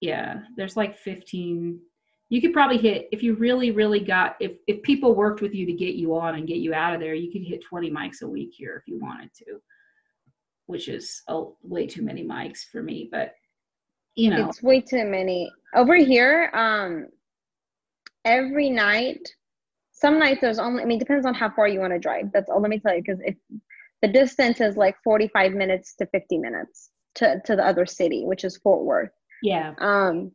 Yeah, there's like 15. You could probably hit if you really, really got if if people worked with you to get you on and get you out of there, you could hit 20 mics a week here if you wanted to, which is a, way too many mics for me. But you know, It's way too many. Over here, um, every night, some nights there's only, I mean, depends on how far you want to drive. That's all, let me tell you, because if the distance is like 45 minutes to 50 minutes to, to the other city, which is Fort Worth. yeah, Um,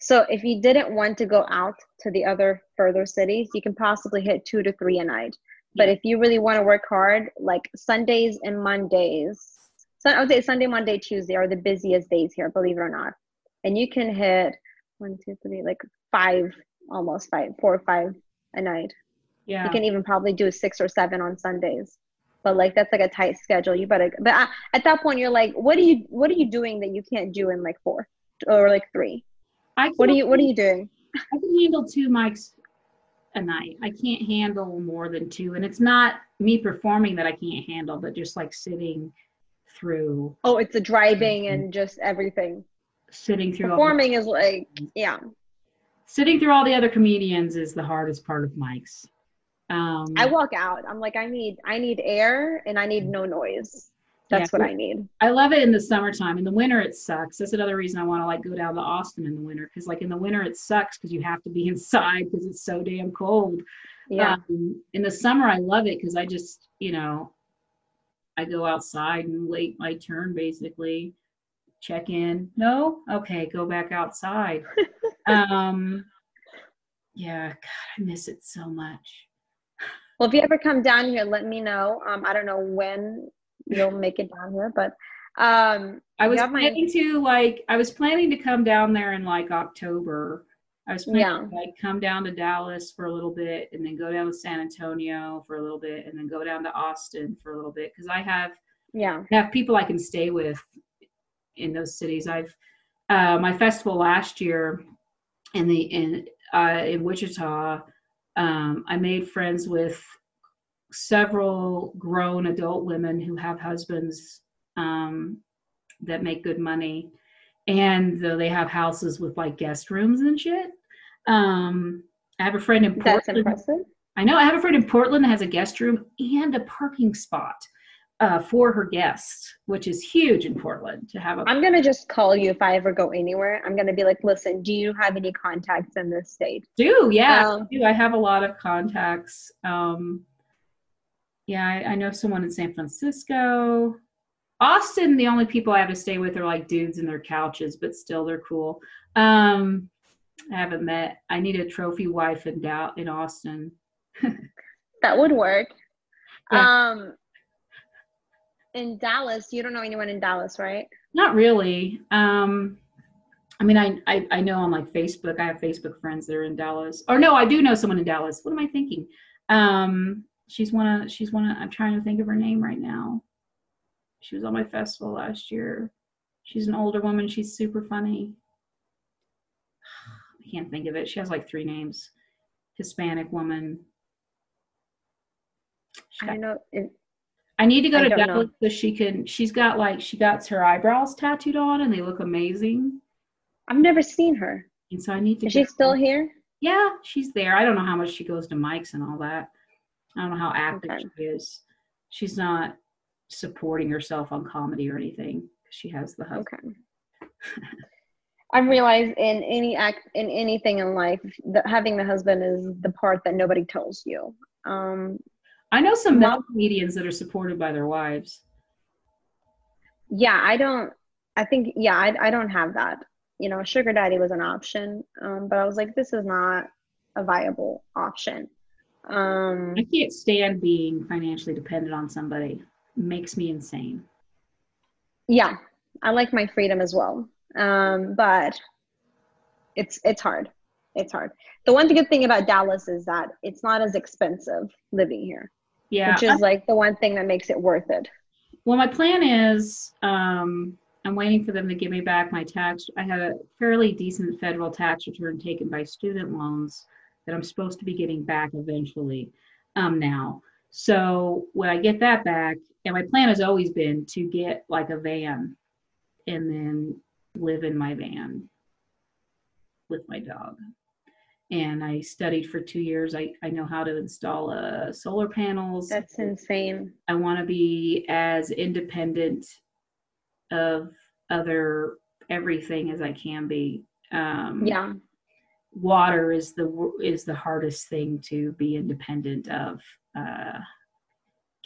so if you didn't want to go out to the other further cities, you can possibly hit two to three a night. But if you really want to work hard, like Sundays and Mondays, so I would say Sunday, Monday, Tuesday are the busiest days here, believe it or not. And you can hit one, two, three, like five, almost five, four or five a night. yeah. You can even probably do six or seven on Sundays. But like that's like a tight schedule. You better. But uh, at that point, you're like, what are you? What are you doing that you can't do in like four or like three? I What are you? What are you doing? I can handle two mics a night. I can't handle more than two, and it's not me performing that I can't handle, but just like sitting through, Oh, it's the driving and just everything. sitting through, all the, Performing is like, yeah. sitting through all the other comedians is the hardest part of mics. Um, I walk out. I'm like, I need, I need air and I need no noise. That's Yeah. what I need. I love it in the summertime. In the winter, it sucks. That's another reason I want to like go down to Austin in the winter because like in the winter it sucks because you have to be inside because it's so damn cold. Yeah. Um, in the summer, I love it because I just, you know, I go outside and wait my turn basically, check in. No? Okay, go back outside. um, yeah, God, I miss it so much. Well, if you ever come down here, let me know. Um, I don't know when you'll make it down here, but um, I was have my- planning to like I was planning to come down there in like October. I was planning Yeah. to like come down to Dallas for a little bit and then go down to San Antonio for a little bit and then go down to Austin for a little bit because I have yeah. I have people I can stay with in those cities. I've uh, my festival last year in the in uh, in Wichita. Um, I made friends with several grown adult women who have husbands um, that make good money, and though they have houses with like guest rooms and shit. Um, I have a friend in Portland. That's impressive. I know I have a friend in Portland that has a guest room and a parking spot uh, for her guests, which is huge in Portland to have a. I'm gonna just call you if I ever go anywhere. I'm gonna be like, listen, do you have any contacts in this state? do yeah, Um, I do. I have a lot of contacts. Um, yeah, I, I know someone in San Francisco. Austin, the only people I have to stay with are like dudes in their couches, but still they're cool. Um, I haven't met. I need a trophy wife in Dow in Austin. That would work. Yeah. Um, in Dallas, you don't know anyone in Dallas, right? Not really. Um, I mean, I, I I know on like Facebook. I have Facebook friends that are in Dallas. Or no, I do know someone in Dallas. What am I thinking? Um, she's one of she's one of. I'm trying to think of her name right now. She was on my festival last year. She's an older woman. She's super funny. I can't think of it. She has like three names. Hispanic woman. Got I know. It, I need to go to don't know. So she can. She's got like she got her eyebrows tattooed on, and they look amazing. I've never seen her. And so I need to. Is she still here? Yeah, she's there. I don't know how much she goes to mics and all that. I don't know how active Okay. she is. She's not supporting herself on comedy or anything. 'cause She has the husband. Okay. I realize in any act in anything in life that having the husband is the part that nobody tells you. Um, I know some male comedians that are supported by their wives. yeah, I don't. I think yeah, I I don't have that. You know, sugar daddy was an option, um, but I was like, this is not a viable option. Um, I can't stand being financially dependent on somebody. It makes me insane. yeah, I like my freedom as well, um, but it's it's hard. It's hard. The one good thing about Dallas is that it's not as expensive living here. Yeah, which is like the one thing that makes it worth it. Well, my plan is um, I'm waiting for them to give me back my tax. I had a fairly decent federal tax return taken by student loans that I'm supposed to be getting back eventually um, now. So when I get that back and my plan has always been to get like a van and then live in my van with my dog and i studied for two years. I, I know how to install uh, solar panels. That's insane. i want to be as independent of other everything as i can be. Um Yeah. water is the is the hardest thing to be independent of uh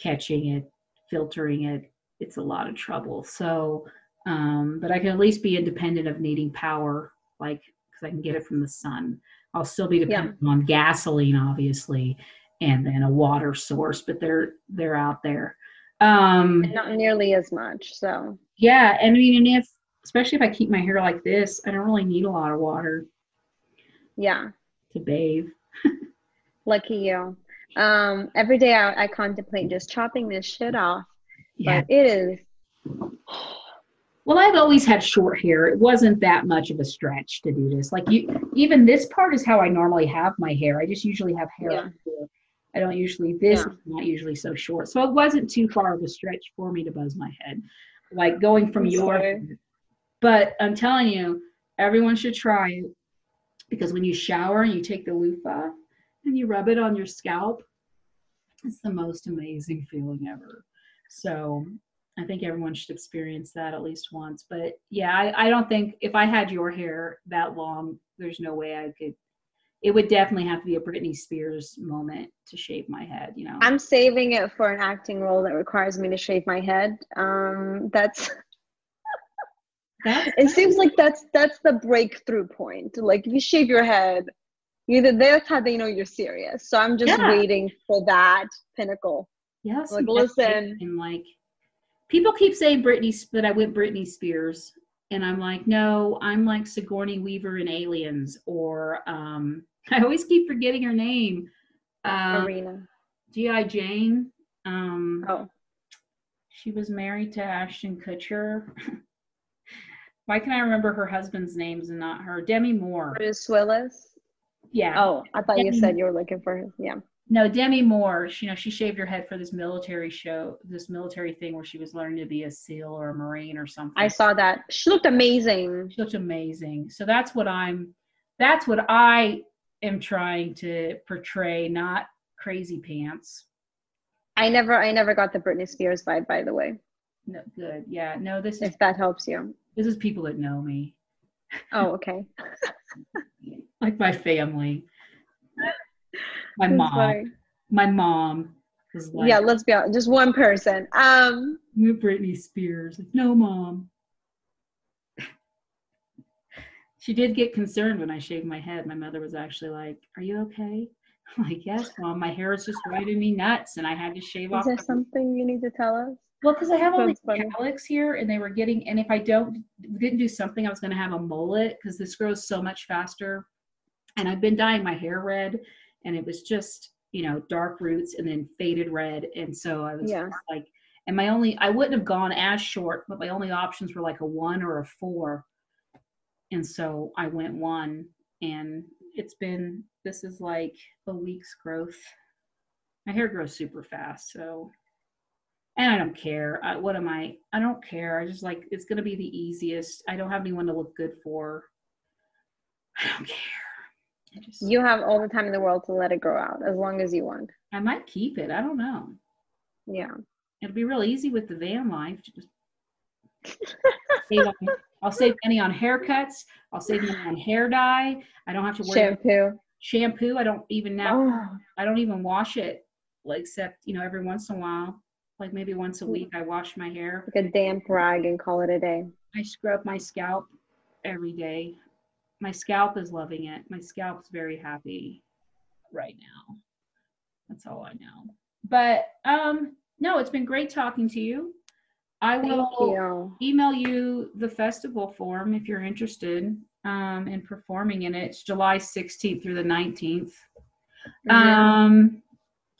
catching it filtering it. It's a lot of trouble. So um but i can at least be independent of needing power like because i can get it from the sun i'll still be dependent on gasoline obviously and then a water source but they're they're out there um Not nearly as much. So yeah and i mean and if especially if i keep my hair like this i don't really need a lot of water yeah. to bathe Lucky you. Um, every day I, I contemplate just chopping this shit off, yeah but it is Well, I've always had short hair. It wasn't that much of a stretch to do this. Like you, even this part is how I normally have my hair. I just usually have hair. Yeah. I don't usually. This Yeah. is not usually so short, so it wasn't too far of a stretch for me to buzz my head, like going from I'm your. sorry. But I'm telling you, everyone should try it because when you shower and you take the loofah and you rub it on your scalp, it's the most amazing feeling ever. So I think everyone should experience that at least once. But yeah, I, I don't think if I had your hair that long, there's no way I could. It would definitely have to be a Britney Spears moment to shave my head, you know. I'm saving it for an acting role that requires me to shave my head. Um, that's That's it seems like that's that's the breakthrough point. Like if you shave your head, either that's how they know you're serious. So I'm just Yeah. waiting for that pinnacle. yes. like, listen. can, like people keep saying Britney, that I went Britney Spears, and I'm like, no, I'm like Sigourney Weaver in Aliens, or um, I always keep forgetting her name. Um, Marina. G.I. Jane. Um, Oh, She was married to Ashton Kutcher. Why can I remember her husband's names and not her? Demi Moore. Bruce Willis. Yeah. Oh, I thought you said you were looking for him. Yeah. No, Demi Moore. She, you know, she shaved her head for this military show, this military thing where she was learning to be a SEAL or a Marine or something. I saw that. She looked amazing. She looked amazing. So that's what I'm. That's what I am trying to portray, not crazy pants. I never I never got the Britney Spears vibe, by the way. No, good. Yeah. No, this is If that helps you. this is people that know me, Oh, okay. like my family. My That's mom. funny. My mom was like, yeah, let's be honest. Just one person. Um, "You're Britney Spears." No, mom. She did get concerned when I shaved my head. My mother was actually like, "Are you okay?" I'm like, "Yes, mom. My hair is just driving me nuts, and I had to shave is off." Is there something you need to tell us? Well, because I have all these funny. cowlicks here, and they were getting. And if I don't didn't do something, I was going to have a mullet because this grows so much faster. And I've been dyeing my hair red, and it was just you know dark roots and then faded red, and so I was Yeah. like, and my only I wouldn't have gone as short, but my only options were like a one or a four, and so I went one, and it's been this is like a week's growth. My hair grows super fast, so and I don't care. I, what am I? I don't care. I just like it's gonna be the easiest. I don't have anyone to look good for. I don't care. Just You have all the time in the world to let it grow out as long as you want. I might keep it. I don't know. Yeah. It'll be real easy with the van life. to Just save on, I'll save money on haircuts. I'll save money on hair dye. I don't have to worry about Shampoo. shampoo. I don't even now. Oh, I don't even wash it, like except you know every once in a while, like maybe once a hmm. week. I wash my hair. like a damp rag and call it a day. I scrub my scalp every day. My scalp is loving it. My scalp's very happy right now. That's all I know. But um no, it's been great talking to you. I will you. email you the festival form if you're interested um, in performing in it. It's July 16th through the 19th. Mhm. Um,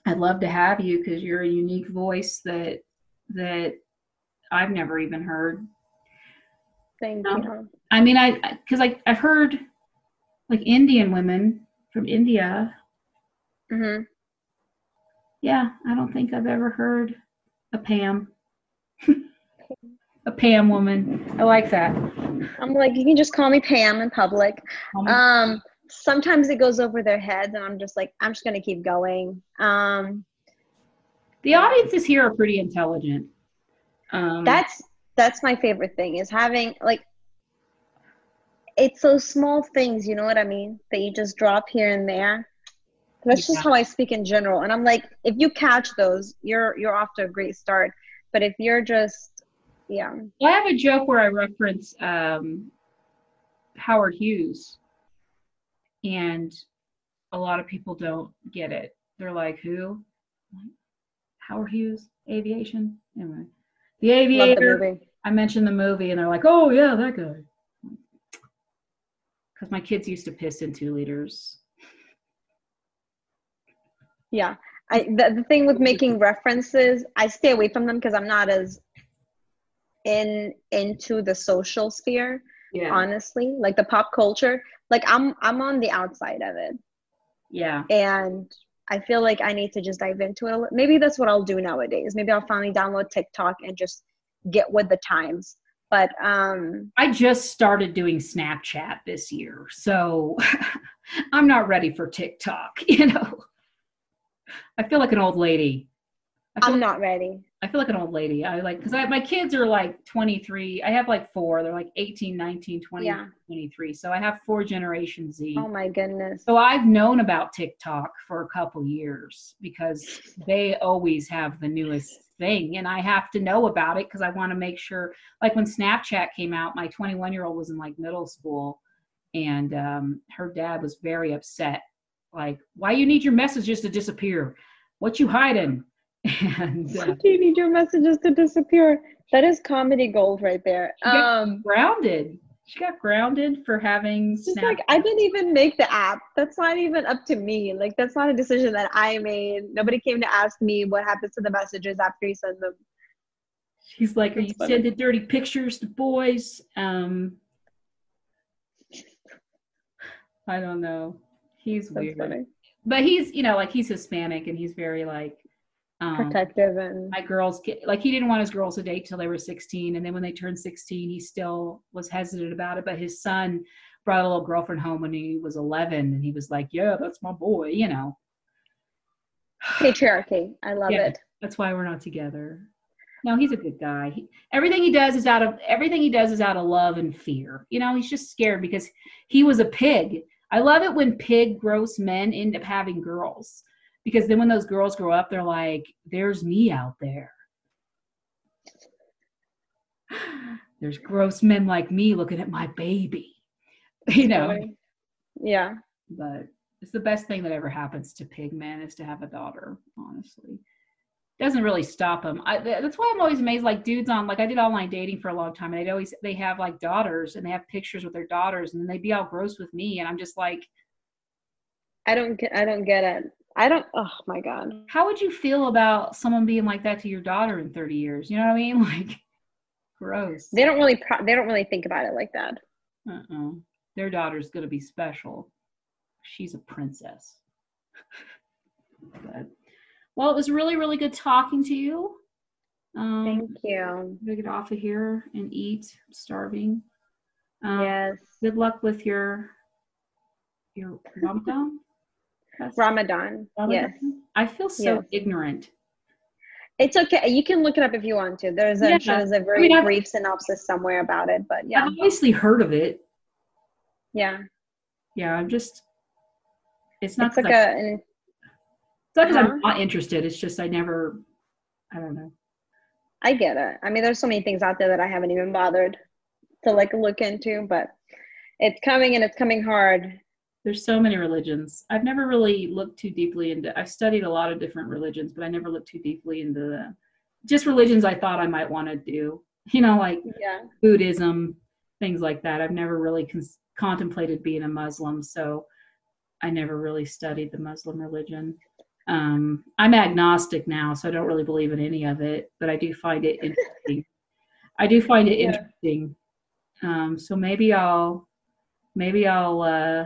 I'd love to have you because you're a unique voice that that I've never even heard. Thank no. you. I mean, I because I I've heard like Indian women from India. hmm Yeah, I don't think I've ever heard a Pam. a Pam woman. I like that. I'm like, you can just call me Pam in public. Um, sometimes it goes over their heads, and I'm just like, I'm just gonna keep going. Um, the audiences here are pretty intelligent. Um, that's that's my favorite thing is having like it's those small things you know what i mean that you just drop here and there that's just how i speak in general and i'm like if you catch those you're you're off to a great start but if you're just yeah I have a joke where I reference um, Howard Hughes, and a lot of people don't get it. They're like, "Who?" Howard Hughes, aviation. Anyway, the love the aviator. I mentioned the movie, and they're like, "Oh yeah, that guy." Because my kids used to piss in two liters. yeah i the, the thing with making references i stay away from them because i'm not as in into the social sphere Yeah. honestly like the pop culture like i'm i'm on the outside of it yeah. and I feel like I need to just dive into it. Maybe that's what I'll do nowadays. Maybe I'll finally download TikTok and just get with the times. But um, I just started doing Snapchat this year, so I'm not ready for TikTok. You know, I feel like an old lady. I'm not ready. I feel like an old lady. I like because my kids are like 23. I have like four. They're like 18, 19, 20, Yeah. 23. So I have four Generation Z. Oh my goodness. So I've known about TikTok for a couple years because they always have the newest thing and I have to know about it because I want to make sure like when Snapchat came out, my 21 year old was in like middle school and um, her dad was very upset. Like, why you need your messages to disappear? What you hiding? And uh, Do you need your messages to disappear? That is comedy gold right there. Um, grounded. She got grounded for having Snap. like I didn't even make the app. That's not even up to me. Like that's not a decision that I made. Nobody came to ask me what happens to the messages after you send them. She's like, "Are That's you funny. sending dirty pictures to boys?" Um, I don't know. He's That's weird, funny. but he's you know like he's Hispanic and he's very like um, Protective and my girls get like he didn't want his girls to date till they were 16 and then when they turned 16 he still was hesitant about it but his son brought a little girlfriend home when he was 11 and he was like yeah that's my boy you know patriarchy. I love Yeah. it. that's why we're not together no he's a good guy he, everything he does is out of everything he does is out of love and fear you know he's just scared because he was a pig i love it when pig gross men end up having girls because then when those girls grow up they're like there's me out there. There's gross men like me looking at my baby you know? Yeah. but it's the best thing that ever happens to pig men is to have a daughter honestly. Doesn't really stop them I, that's why i'm always amazed like dudes on like i did online dating for a long time and they'd always they have like daughters and they have pictures with their daughters and then they'd be all gross with me and i'm just like I don't get I don't get it. I don't oh my god. how would you feel about someone being like that to your daughter in 30 years you know what i mean like gross They don't really pro- they don't really think about it like that. uh-uh. their daughter's gonna be special she's a princess well it was really really good talking to you um, Thank you. I'm gonna get off of here and eat. I'm starving. Um, yes. Good luck with your your Ramadan. Ramadan. Yes. I feel so Yes. ignorant. It's okay. You can look it up if you want to. There's a, Yeah. there's a very mean, I've- brief synopsis somewhere about it, but yeah, I've obviously heard of it. yeah. Yeah, I'm just. It's not It's like because a an, I'm uh-huh. not interested. It's just I never. I don't know. I get it. I mean, there's so many things out there that I haven't even bothered to like look into, but it's coming and it's coming hard. There's so many religions. I've never really looked too deeply into. I've studied a lot of different religions, but I never looked too deeply into the just religions I thought I might want to do. You know, like Yeah. Buddhism, things like that. I've never really cons- contemplated being a Muslim, so I never really studied the Muslim religion. Um, I'm agnostic now, so I don't really believe in any of it, but I do find it interesting. I do find it Yeah. interesting. Um, so maybe I'll, maybe I'll. Uh,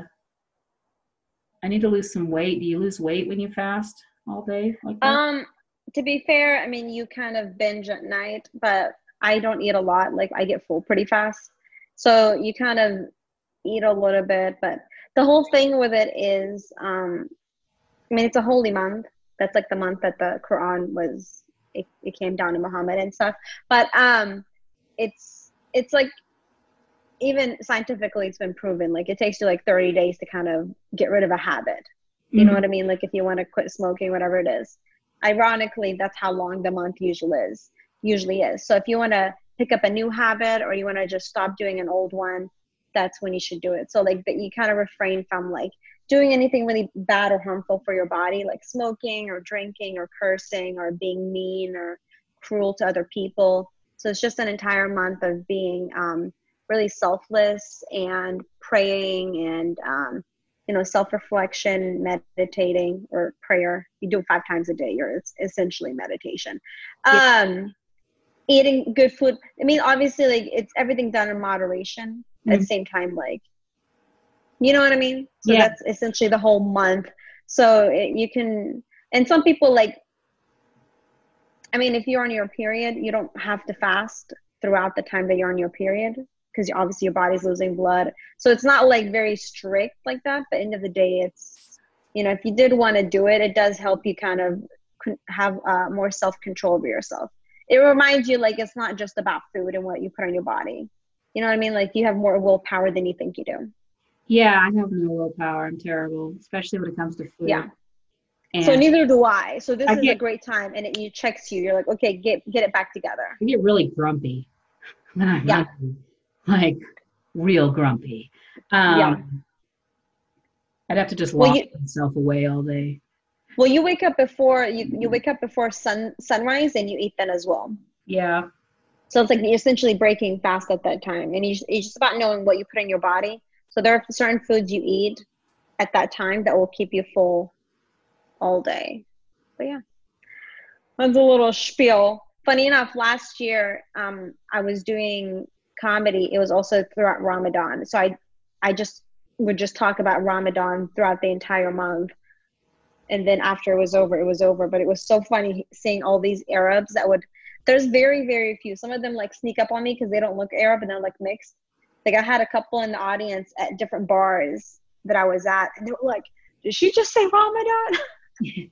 I need to lose some weight. Do you lose weight when you fast all day like that? Um, to be fair, I mean, you kind of binge at night, but I don't eat a lot. Like I get full pretty fast. So you kind of eat a little bit, but the whole thing with it is, um, I mean, it's a holy month. That's like the month that the Quran was, it, it came down to Muhammad and stuff. But um, it's, it's like, even scientifically, it's been proven. Like it takes you like 30 days to kind of get rid of a habit. You mm-hmm. know what I mean? Like if you want to quit smoking, whatever it is. Ironically, that's how long the month usually is. Usually is. So if you want to pick up a new habit or you want to just stop doing an old one, that's when you should do it. So like that you kind of refrain from like doing anything really bad or harmful for your body, like smoking or drinking or cursing or being mean or cruel to other people. So it's just an entire month of being um, really selfless and praying and um, you know self-reflection meditating or prayer. You do it five times a day. You're it's essentially meditation. Yeah. um eating good food. I mean obviously like it's everything done in moderation mm-hmm. at the same time like you know what i mean? So yeah. that's essentially the whole month. So it, you can and some people like i mean if you're on your period you don't have to fast throughout the time that you're on your period because obviously your body's losing blood. So it's not like very strict like that. But end of the day, it's you know if you did want to do it, it does help you kind of have uh, more self control over yourself. It reminds you like it's not just about food and what you put on your body. You know what I mean? Like you have more willpower than you think you do. Yeah, I have no willpower. I'm terrible, especially when it comes to food. Yeah. And so neither do I. So this I is get, a great time, and it, it checks you. You're like, okay, get get it back together. I get really grumpy. yeah like real grumpy. Um, yeah. I'd have to just lock well, you, myself away all day. Well, you wake up before you, you wake up before sun sunrise and you eat then as well. Yeah. So it's like you're essentially breaking fast at that time, and you, it's just about knowing what you put in your body. So there are certain foods you eat at that time that will keep you full all day. But yeah, that's a little spiel. Funny enough, last year um, I was doing comedy, it was also throughout Ramadan. So I, I just would just talk about Ramadan throughout the entire month. And then after it was over, it was over. But it was so funny seeing all these Arabs that would, there's very, very few. Some of them like sneak up on me because they don't look Arab and they're like mixed. Like I had a couple in the audience at different bars that I was at, and they were like, did she just say Ramadan?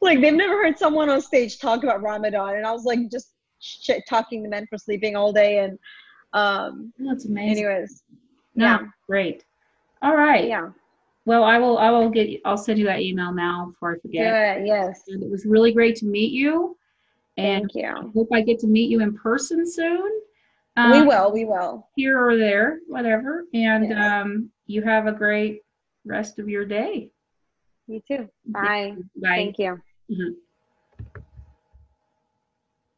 like they've never heard someone on stage talk about Ramadan. And I was like, just shit talking to men for sleeping all day and um, That's amazing. Anyways, no, yeah, great. All right. Yeah. Well, I will. I will get. I'll send you that email now before I forget. Good. Yes. And it was really great to meet you. And Thank you. I hope I get to meet you in person soon. Um, we will. We will. Here or there, whatever. And yes. um, you have a great rest of your day. You too. Bye. Bye. Thank you. Mm-hmm.